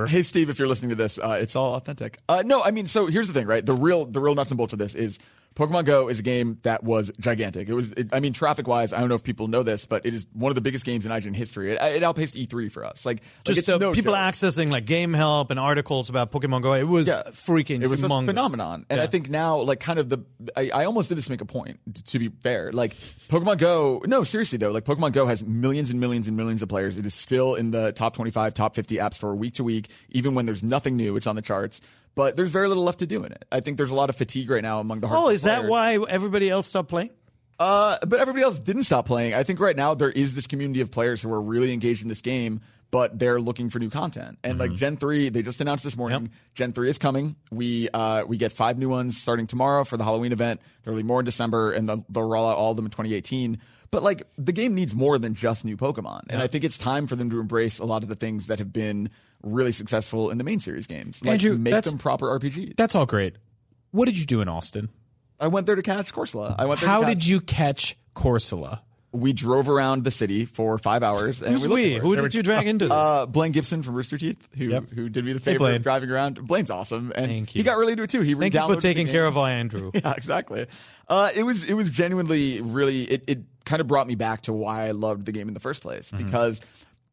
developer." Hey Steve, if you're listening to this, uh, it's all authentic. Uh, no, I mean, so here's the thing, right? The real, the real nuts and bolts of this is Pokemon Go is a game that was gigantic. It was, it, I mean, traffic wise, I don't know if people know this, but it is one of the biggest games in IGN history. It, it outpaced E3 for us. Like, like, Just uh, no people joke. accessing like game help and articles about Pokemon Go. It was Yeah. freaking It was humongous. a phenomenon, and I think now, like, kind of the, I, I almost did this to make a point. To be fair, like Pokemon Go, no, seriously though, like Pokemon Go has millions and millions and millions of players. It is still in the top twenty-five, top fifty app store week to week. Even when there's nothing new, it's on the charts. But there's very little left to do in it. I think there's a lot of fatigue right now among the. Oh, hardcore is that why everybody else stopped playing? Uh, but everybody else didn't stop playing. I think right now there is this community of players who are really engaged in this game, but they're looking for new content. And like Gen three, they just announced this morning. Gen three is coming. We uh we get five new ones starting tomorrow for the Halloween event. There'll be more in December, and they'll, they'll roll out all of them in 2018. But like the game needs more than just new Pokemon, and I think it's time for them to embrace a lot of the things that have been really successful in the main series games. Like Andrew, make that's- them proper RPGs. That's all great. What did you do in Austin? I went there to catch Corsola. I went there. How to catch- did you catch Corsola? we drove around the city for five hours. And Who's we, we? looked for it. Who did you drag into this? Uh, Blaine Gibson from Rooster Teeth, who Yep. who did me the favor Blaine. of driving around. Blaine's awesome, and Thank he got really into it too. He Thank you for taking care of our Andrew. Yeah, exactly. Uh, it was it was genuinely really it, it kind of brought me back to why I loved the game in the first place Mm-hmm. because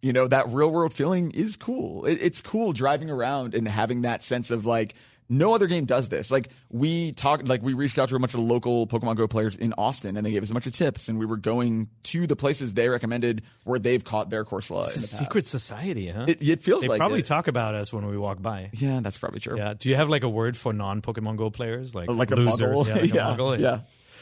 you know that real world feeling is cool. It, it's cool driving around and having that sense of like no other game does this. Like we talked, like we reached out to a bunch of local Pokemon Go players in Austin, and they gave us a bunch of tips, and we were going to the places they recommended where they've caught their Corsola. It's in a the past. secret society, huh? It, it feels they like probably it. talk about us when we walk by. Yeah, that's probably true. Yeah. Do you have like a word for non-Pokemon Go players, like like losers? muggle. Yeah, like yeah, a muggle. yeah.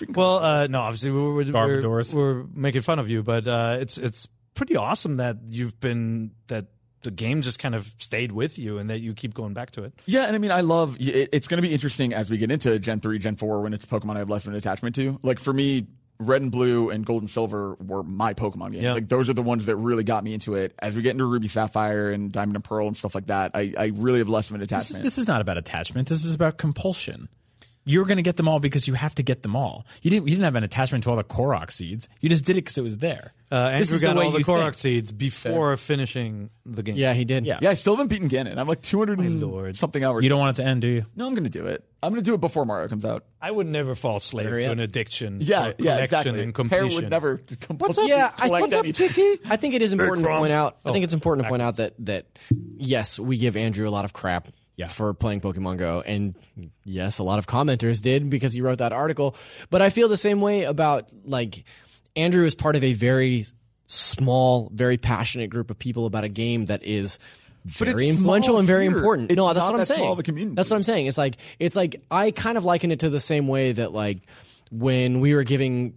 Well, uh, no, obviously we're we're, we're, we're making fun of you, but uh, it's it's pretty awesome that you've been that the game just kind of stayed with you and that you keep going back to it. Yeah, and I mean, I love. it- It's going to be interesting as we get into Gen three, Gen four, when it's Pokemon I have less of an attachment to. Like for me, Red and Blue and Gold and Silver were my Pokemon games. Yeah. Like those are the ones that really got me into it. As we get into Ruby, Sapphire, and Diamond and Pearl and stuff like that, I, I really have less of an This is, attachment. this is not about attachment. This is about compulsion. You're going to get them all because you have to get them all. You didn't. You didn't have an attachment to all the Korok seeds. You just did it because it was there. Uh, This Andrew is the got all the you Korok think. seeds before finishing the game. yeah, he did. Yeah. yeah, I still haven't beaten Ganon. I'm like 200 and lord. something hours. You don't want it to end, do you? No, I'm going to do it. I'm going to do it before Mario comes out. I would never fall slave Hurry to up. an addiction. Yeah, for yeah, collection exactly. and Hair would never. What's up? Yeah, I, what's up, Tiki? I think it is important to point out. I think it's important to point out that that yes, we give Andrew a lot of crap Yeah. for playing Pokemon Go, and yes, a lot of commenters did because he wrote that article. But I feel the same way about like Andrew is part of a very small, very passionate group of people about a game that is. Very influential and very here. important. It's no, that's what I'm that saying. small of a community. That's what I'm saying. It's like it's like I kind of liken it to the same way that like when we were giving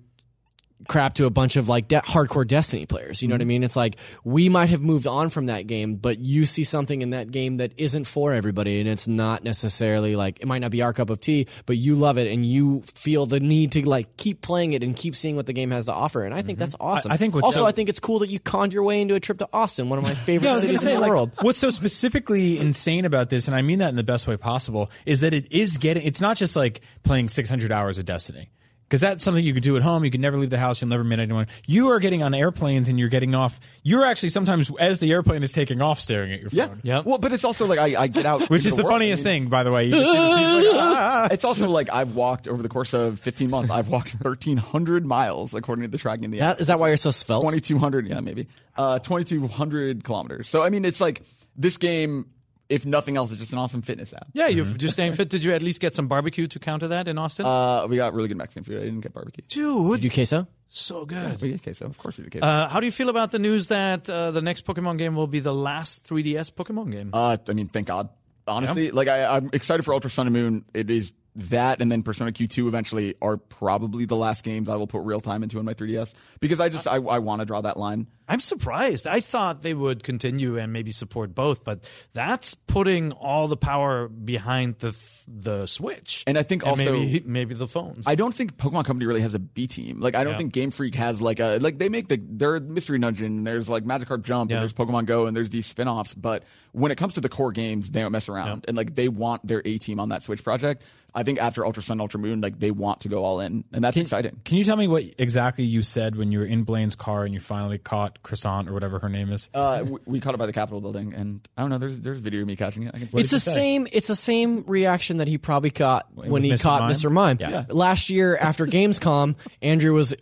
crap to a bunch of like de- hardcore Destiny players. You know what I Mm-hmm. mean? It's like we might have moved on from that game, but you see something in that game that isn't for everybody, and it's not necessarily like it might not be our cup of tea, but you love it and you feel the need to like keep playing it and keep seeing what the game has to offer. And I think that's awesome. I- I think what's also so- I think it's cool that you conned your way into a trip to Austin, one of my favorite Yeah, I was going to cities say, in the like, world. what's so specifically insane about this, and I mean that in the best way possible, is that it is getting. It's not just like playing 600 hours of Destiny. Because that's something you could do at home. You can never leave the house. You'll never meet anyone. You are getting on airplanes and you're getting off. You're actually sometimes as the airplane is taking off, staring at your phone. Yeah. phone. Yep. Well, but it's also like I, I get out, Which is the world. funniest I mean, thing, by the way. You just see like, ah. It's also like I've walked over the course of 15 months. I've walked 1,300 miles according to the tracking in the app. That, is that why you're so svelte? 2,200, yeah, maybe. Uh, 2,200 kilometers. So, I mean, it's like this game, if nothing else, it's just an awesome fitness app. Yeah, you've just staying fit. Did you at least get some barbecue to counter that in Austin? Uh, we got really good Mexican food. I didn't get barbecue. Dude, Did you queso? so good. We get queso. Of course we did queso. Uh, how do you feel about the news that uh, the next Pokemon game will be the last 3DS Pokemon game? Uh, I mean, thank God. Honestly, like I, I'm excited for Ultra Sun and Moon. It is that, and then Persona Q2 eventually are probably the last games I will put real time into on my 3DS because I just I, I want to draw that line. I'm surprised. I thought they would continue and maybe support both, but that's putting all the power behind the the Switch. And I think also- maybe maybe the phones. I don't think Pokemon Company really has a B team. Like I don't Yeah. think Game Freak has like a like they make the their Mystery Dungeon. There's like Magikarp Jump. Yeah. And there's Pokemon Go, and there's these spin-offs. But when it comes to the core games, they don't mess around. And like they want their A team on that Switch project. I think after Ultra Sun, Ultra Moon, like they want to go all in, and that's exciting. Can you tell me what exactly you said when you were in Blaine's car and you finally caught Croissant or whatever her name is? Uh, we, we caught it by the Capitol building, and I don't know. There's there's video of me catching it. I can It's the say? same. It's the same reaction that he probably got when he Mr. caught Mime? Mr. Mime Yeah. last year after Gamescom. Andrew was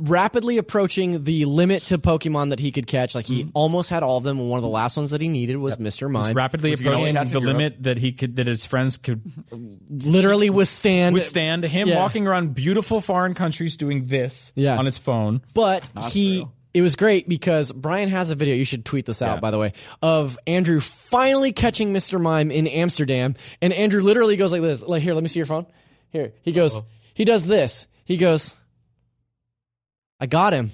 rapidly approaching the limit to Pokemon that he could catch. Like he almost had all of them, and one of the last ones that he needed was Mr. Mime. Rapidly you can only approaching the you're up. limit that he could that his friends could Literally withstand. withstand. Him Yeah. walking around beautiful foreign countries doing this Yeah. on his phone. But he. real. It was great because Brian has a video. You should tweet this out, by the way, of Andrew finally catching Mr. Mime in Amsterdam. And Andrew literally goes like this. Like, here, let me see your phone. Here. He goes, he does this. He goes, I got him.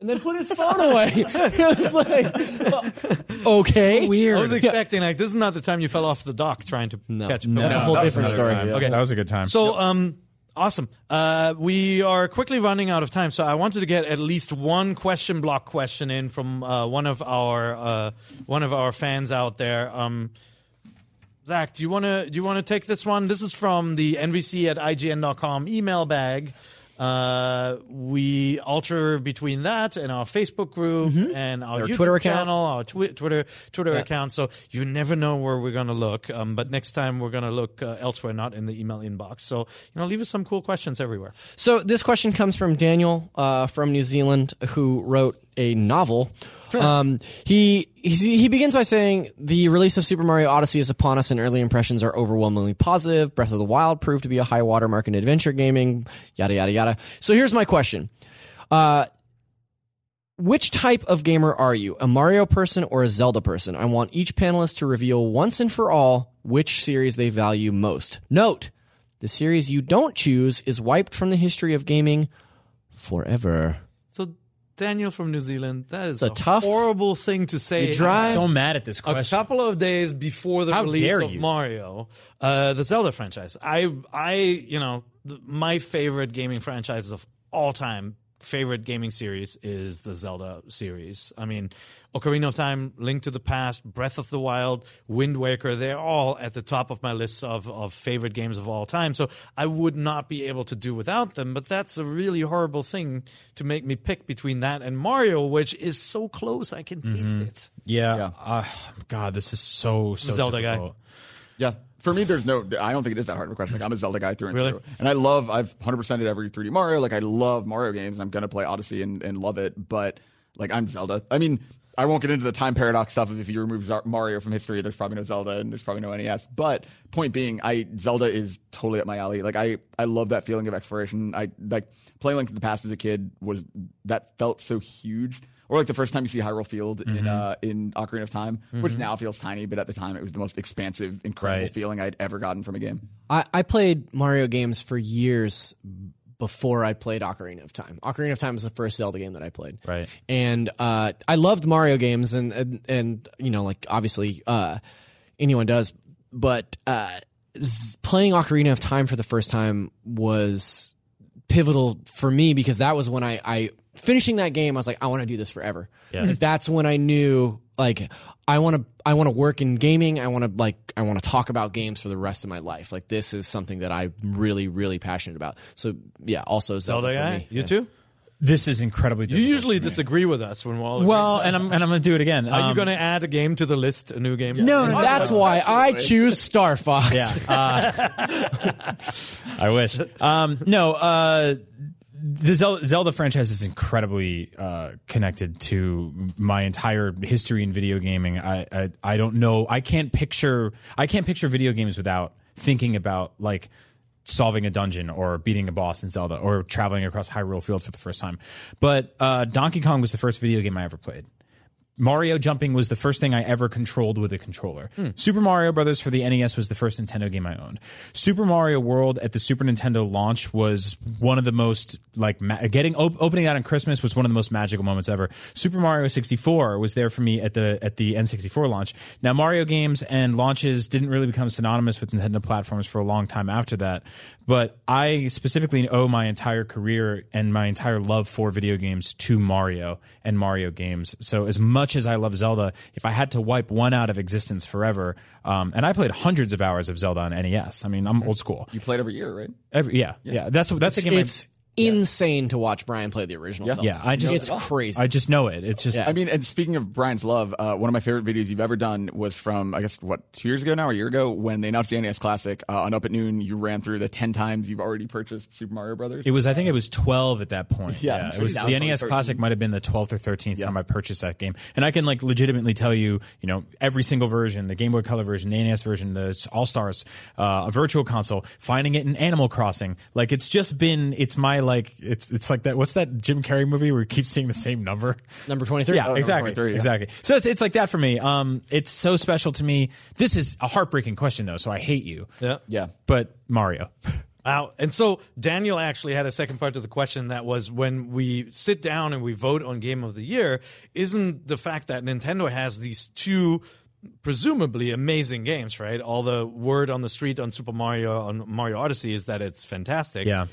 And then put his phone away. it was like, okay. Weird. I was expecting like this is not the time you fell off the dock trying to No. catch. No, Pokemon. that's a whole that different story. time. Okay, that was a good time. So, um, awesome. Uh, we are quickly running out of time, so I wanted to get at least one question block question in from uh, one of our uh, one of our fans out there. Um, Zach, do you want to do you want to take this one? This is from the NVC at IGN.com email bag. Uh, we alter between that and our Facebook group and our, Our YouTube Twitter account. channel, our twi- Twitter Twitter account. So you never know where we're gonna look. Um, but next time we're gonna look uh, elsewhere, not in the email inbox. So you know, leave us some cool questions everywhere. So this question comes from Daniel uh, from New Zealand, who wrote a novel. Um, he he begins by saying the release of Super Mario Odyssey is upon us, and early impressions are overwhelmingly positive. Breath of the Wild proved to be a high watermark in adventure gaming. Yada yada yada. So here's my question. Uh, which type of gamer are you? A Mario person or a Zelda person? I want each panelist to reveal once and for all which series they value most. Note, the series you don't choose is wiped from the history of gaming forever. So Daniel from New Zealand, that is a tough- horrible thing to say. You drive- I'm so mad at this question. a couple of days before the How release of you. Mario, uh, the Zelda franchise. I, I, you know, th- my favorite gaming franchises of all time, favorite gaming series is the Zelda series. I mean, Ocarina of Time, Link to the Past, Breath of the Wild, Wind Waker, they're all at the top of my list of, of favorite games of all time. So I would not be able to do without them, but that's a really horrible thing to make me pick between that and Mario, which is so close I can taste it. Yeah. Yeah. Uh, God, this is so so Zelda guy. Yeah. For me, there's no. I don't think it is that hard of a question. Like I'm a Zelda guy through and Really? through, and I love. I've 100 percented every 3D Mario. Like I love Mario games. I'm gonna play Odyssey and, and love it. But like I'm Zelda. I mean, I won't get into the time paradox stuff of if you remove Mario from history, there's probably no Zelda and there's probably no NES. But point being, I Zelda is totally up my alley. Like I I love that feeling of exploration. I like playing Link to the Past as a kid was that felt so huge. Or like the first time you see Hyrule Field in uh, in Ocarina of Time, which now feels tiny, but at the time it was the most expansive, incredible Right. feeling I'd ever gotten from a game. I, I played Mario games for years before I played Ocarina of Time. Ocarina of Time was the first Zelda game that I played. Right. And uh, I loved Mario games, and, and and you know, like obviously uh, anyone does, but uh, z- playing Ocarina of Time for the first time was pivotal for me because that was when I, I finishing that game. I was like, I want to do this forever. Yeah. That's when I knew. Like I want to I want to work in gaming. I want to like I want to talk about games for the rest of my life. Like this is something that I'm really really passionate about. So yeah, also Zelda, Zelda for me. you too. This is incredibly. You usually for me. disagree with us when we're all Well, and I'm and I'm gonna do it again. Are you Um, going to add a game to the list? A new game? No, no, that's why I choose Star Fox. Yeah. Uh, I wish. Um, no, uh, the Zelda, franchise is incredibly uh, connected to my entire history in video gaming. I, I I don't know. I can't picture. I can't picture video games without thinking about like solving a dungeon or beating a boss in Zelda or traveling across Hyrule Field for the first time. But uh, Donkey Kong was the first video game I ever played. Mario jumping was the first thing I ever controlled with a controller. Hmm. Super Mario Brothers for the NES was the first Nintendo game I owned. Super Mario World at the Super Nintendo launch was one of the most like ma- getting op- opening that on Christmas was one of the most magical moments ever. Super Mario 64 was there for me at the at the N64 launch. Now Mario games and launches didn't really become synonymous with Nintendo platforms for a long time after that, but I specifically owe my entire career and my entire love for video games to Mario and Mario games. So as much as I love Zelda, if I had to wipe one out of existence forever, um, and I played hundreds of hours of Zelda on NES. I mean, I'm old school. You played every year, right? Every, yeah, yeah, That's that's a game. It's insane to watch Brian play the original. Zelda. yeah, I just it's crazy. I just know it. It's just Yeah. I mean, and speaking of Brian's love, uh, one of my favorite videos you've ever done was from, I guess, what, two years ago now, or a year ago, when they announced the NES Classic uh, on Up at Noon. You ran through the 10 times you've already purchased Super Mario Brothers. It was, I think it was 12 at that point. Yeah, Yeah. I'm it was the NES like Classic might have been the 12th or 13th time I purchased that game. And I can like legitimately tell you, you know, every single version, the Game Boy Color version, the NES version, the All Stars, uh, a virtual console, finding it in Animal Crossing. Like it's just been, it's my like, it's, it's like that. What's that Jim Carrey movie where he keeps seeing the same number? Number twenty three. Yeah, number exactly, yeah. exactly. So it's, it's like that for me. Um, it's so special to me. This is a heartbreaking question though, so I hate you. Yeah. yeah. But Mario. Wow. And so Daniel actually had a second part to the question that was when we sit down and we vote on game of the year, isn't the fact that Nintendo has these two presumably amazing games, right? All the word on the street on Super Mario on Mario Odyssey is that it's fantastic. Yeah.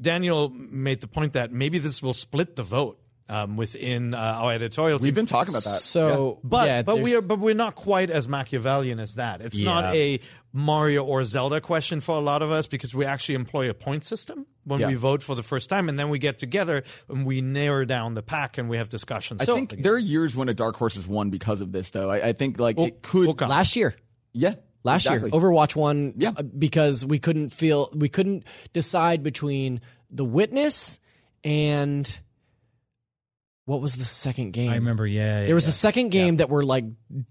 Daniel made the point that maybe this will split the vote um, within uh, our editorial team. We've been talking about that. So, But yeah, but we are but we're not quite as Machiavellian as that. It's not a Mario or Zelda question for a lot of us because we actually employ a point system when Yeah. we vote for the first time, and then we get together and we narrow down the pack and we have discussions. I think there are years when a dark horse has won because of this, though. I, I think like it could. last year. yeah. Last exactly. year, Overwatch won Yeah. uh, because we couldn't feel we couldn't decide between The Witness and what was the second game? I remember, yeah. There was a second game that were like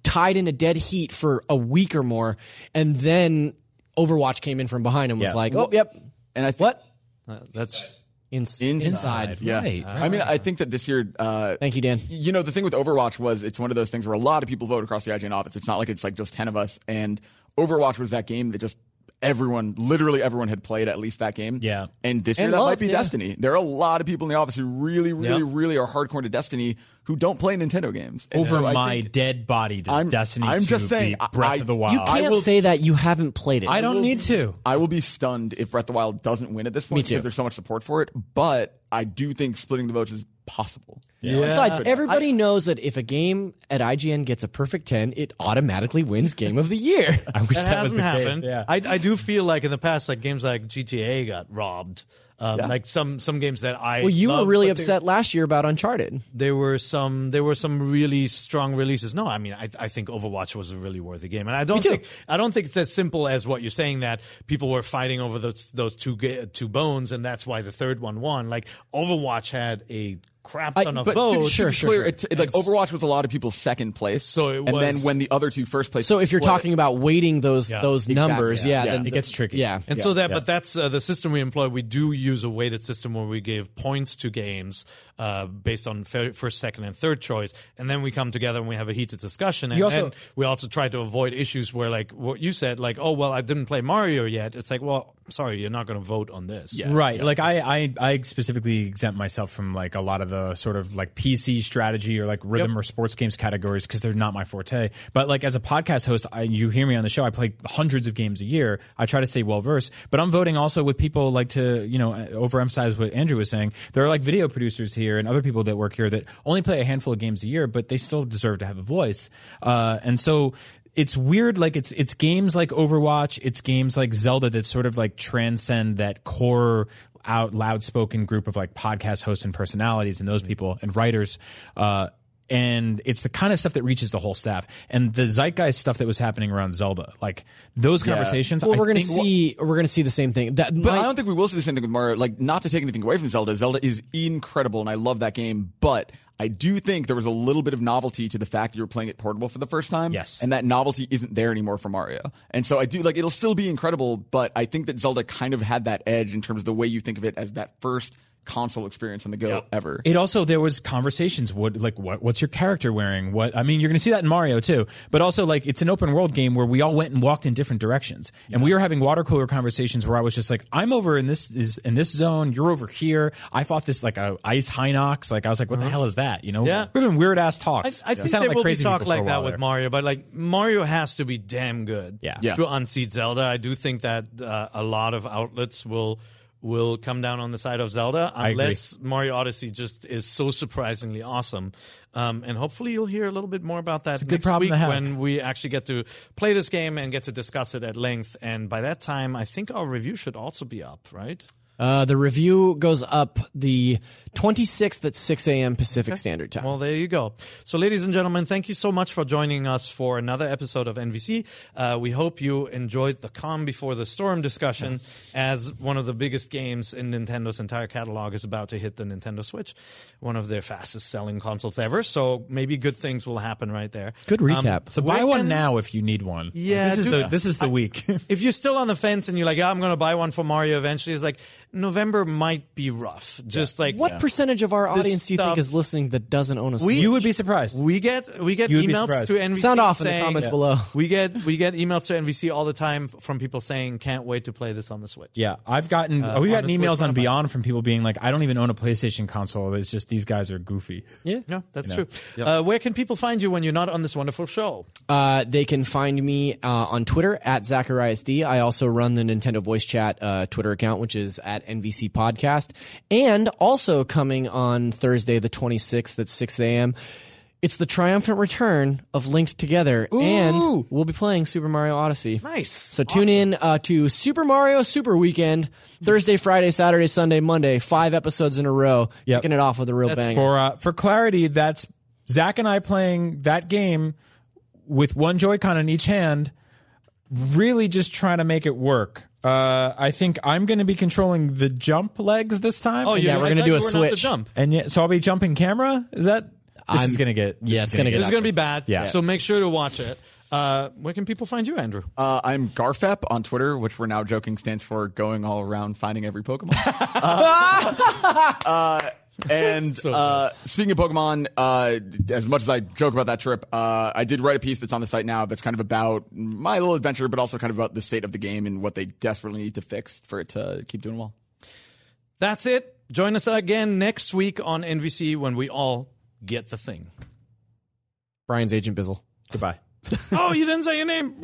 tied in a dead heat for a week or more, and then Overwatch came in from behind and was Yeah. like, "Oh, yep, And I think what Uh, that's Inside. inside?" Yeah. Right. I mean, I think that this year, uh, Thank you, Dan. you know, the thing with Overwatch was it's one of those things where a lot of people vote across the IGN office. It's not like it's like just 10 of us. And Overwatch was that game that just everyone, literally everyone had played at least that game. Yeah. And this year And that love, might be yeah. Destiny. There are a lot of people in the office who really, really, Yep. really are hardcore to Destiny who don't play Nintendo games. And Over so my think- dead body does I'm- Destiny I'm just saying, beat Breath I- of the you Wild. You can't will- say that you haven't played it. I don't need to. I will be stunned if Breath of the Wild doesn't win at this point Me too. because there's so much support for it. But I do think splitting the votes is possible. Besides, everybody knows that if a game at IGN gets a perfect 10, it automatically wins Game of the Year. I wish that that, was hasn't the case. happened. Yeah. I, I do feel like in the past, like games like GTA got robbed. Um, Yeah. Like some some games that I well, you love, were really but they- upset last year about Uncharted. there were some there were some really strong releases. No, I mean I, I think Overwatch was a really worthy game, and I don't think I don't think it's as simple as what you're saying that people were fighting over those those two two bones, and that's why the third one won. Like Overwatch had a crap I- ton of But to- votes. to be clear, it, it- like Overwatch was a lot of people's second place. So it was, and then when the other two first place. So if you're split- talking about weighting those Yeah. those Exactly, numbers, yeah. yeah, Yeah. then It gets tricky. Yeah, And so that, but that's uh, the system we employ. We do use a weighted system where we give points to games uh, based on fir- first, second, and third choice, and then we come together and we have a heated discussion. And, You also- and we also try to avoid issues where, like what you said, like, oh well, I didn't play Mario yet. It's like, well, sorry, you're not going to vote on this. right. like I, I i specifically exempt myself from like a lot of the sort of like pc strategy or like rhythm or sports games categories because they're not my forte. But like as a podcast host I, you hear me on the show i play hundreds of games a year. I try to stay well versed. But i'm voting also with people like to you know overemphasize what andrew was saying. There are like video producers here and other people that work here that only play a handful of games a year but they still deserve to have a voice. Uh, and so it's weird like it's it's games like overwatch it's games like zelda that sort of like transcend that core out loud spoken group of like podcast hosts and personalities and those people and writers uh and it's the kind of stuff that reaches the whole staff and the zeitgeist stuff that was happening around zelda like those conversations Well, I we're gonna think- see we're gonna see the same thing. That But my- I don't think we will see the same thing with Mario. Like, not to take anything away from Zelda. Zelda is incredible, and I love that game. But I do think there was a little bit of novelty to the fact that you were playing it portable for the first time. Yes. And that novelty isn't there anymore for Mario. And so I do like it'll still be incredible, but I think that Zelda kind of had that edge in terms of the way you think of it as that first console experience on the go ever. it also there was conversations what like what what's your character wearing what i mean you're going to see that in mario too but also like it's an open world game where we all went and walked in different directions and we were having water cooler conversations where i was just like i'm over in this is in this zone you're over here i fought this like a ice hinox like i was like what the hell is that you know Yeah. we're having weird ass I, talks I It think sounded there like will be talk people for a like that with there. Mario, but like Mario has to be damn good Yeah. Yeah. to unseat Zelda. I do think that uh, a lot of outlets will will come down on the side of Zelda unless Mario Odyssey just is so surprisingly awesome. Um, and hopefully you'll hear a little bit more about that good next week when we actually get to play this game and get to discuss it at length. And by that time, I think our review should also be up, right? Uh, the review goes up the 26th at 6 a.m. Pacific Standard Time. Well, there you go. So, ladies and gentlemen, thank you so much for joining us for another episode of NVC. Uh, we hope you enjoyed the calm before the storm discussion, as one of the biggest games in Nintendo's entire catalog is about to hit the Nintendo Switch, one of their fastest selling consoles ever. So, maybe good things will happen right there. Good recap. so buy one can- now if you need one Yeah, this is do- the this is the week If you're still on the fence and you're like, yeah, I'm going to buy one for Mario eventually, it's like November might be rough. Just like what percentage of our audience do you think stuff- is listening that doesn't own a Switch? you would be surprised We get we get You would be emails surprised. to NVC Sound off in the saying- comments below. We get we get emails to NVC all the time f- from people saying can't wait to play this on the Switch. Yeah, I've gotten Uh, we've gotten the Switch emails on Renaissance. Beyond from people being like, I don't even own a PlayStation console. It's just these guys are goofy. yeah. No, that's true. Uh, where can people find you when you're not on this wonderful show? Uh, they can find me uh, on Twitter at Zacharias D. I also run the Nintendo Voice Chat uh, Twitter account, which is at NVC Podcast. And also coming on Thursday, the 26th at 6 a.m., it's the triumphant return of Linked Together. And we'll be playing Super Mario Odyssey. Nice. So tune in uh, to Super Mario Super Weekend, Thursday, Friday, Saturday, Sunday, Monday, five episodes in a row, Yep. kicking it off with a real bang. For uh, for clarity, that's Zach and I playing that game with one Joy-Con in each hand, really just trying to make it work. Uh, I think I'm going to be controlling the jump legs this time. Oh, and you- yeah, we're gonna do a were not to switch. Jump. and yeah, so I'll be jumping camera. Is that this I'm- is going to get? yeah, it's gonna get This is going to be bad. Yeah. So make sure to watch it. Uh, where can people find you, Andrew? Uh, I'm Garfep on Twitter, which we're now joking stands for going all around finding every Pokemon. uh, and uh, speaking of Pokemon, uh, as much as I joke about that trip, uh, I did write a piece that's on the site now that's kind of about my little adventure, but also kind of about the state of the game and what they desperately need to fix for it to keep doing well. That's it. Join us again next week on NVC when we all get the thing. Brian's Agent Bizzle. Goodbye. oh, you didn't say your name.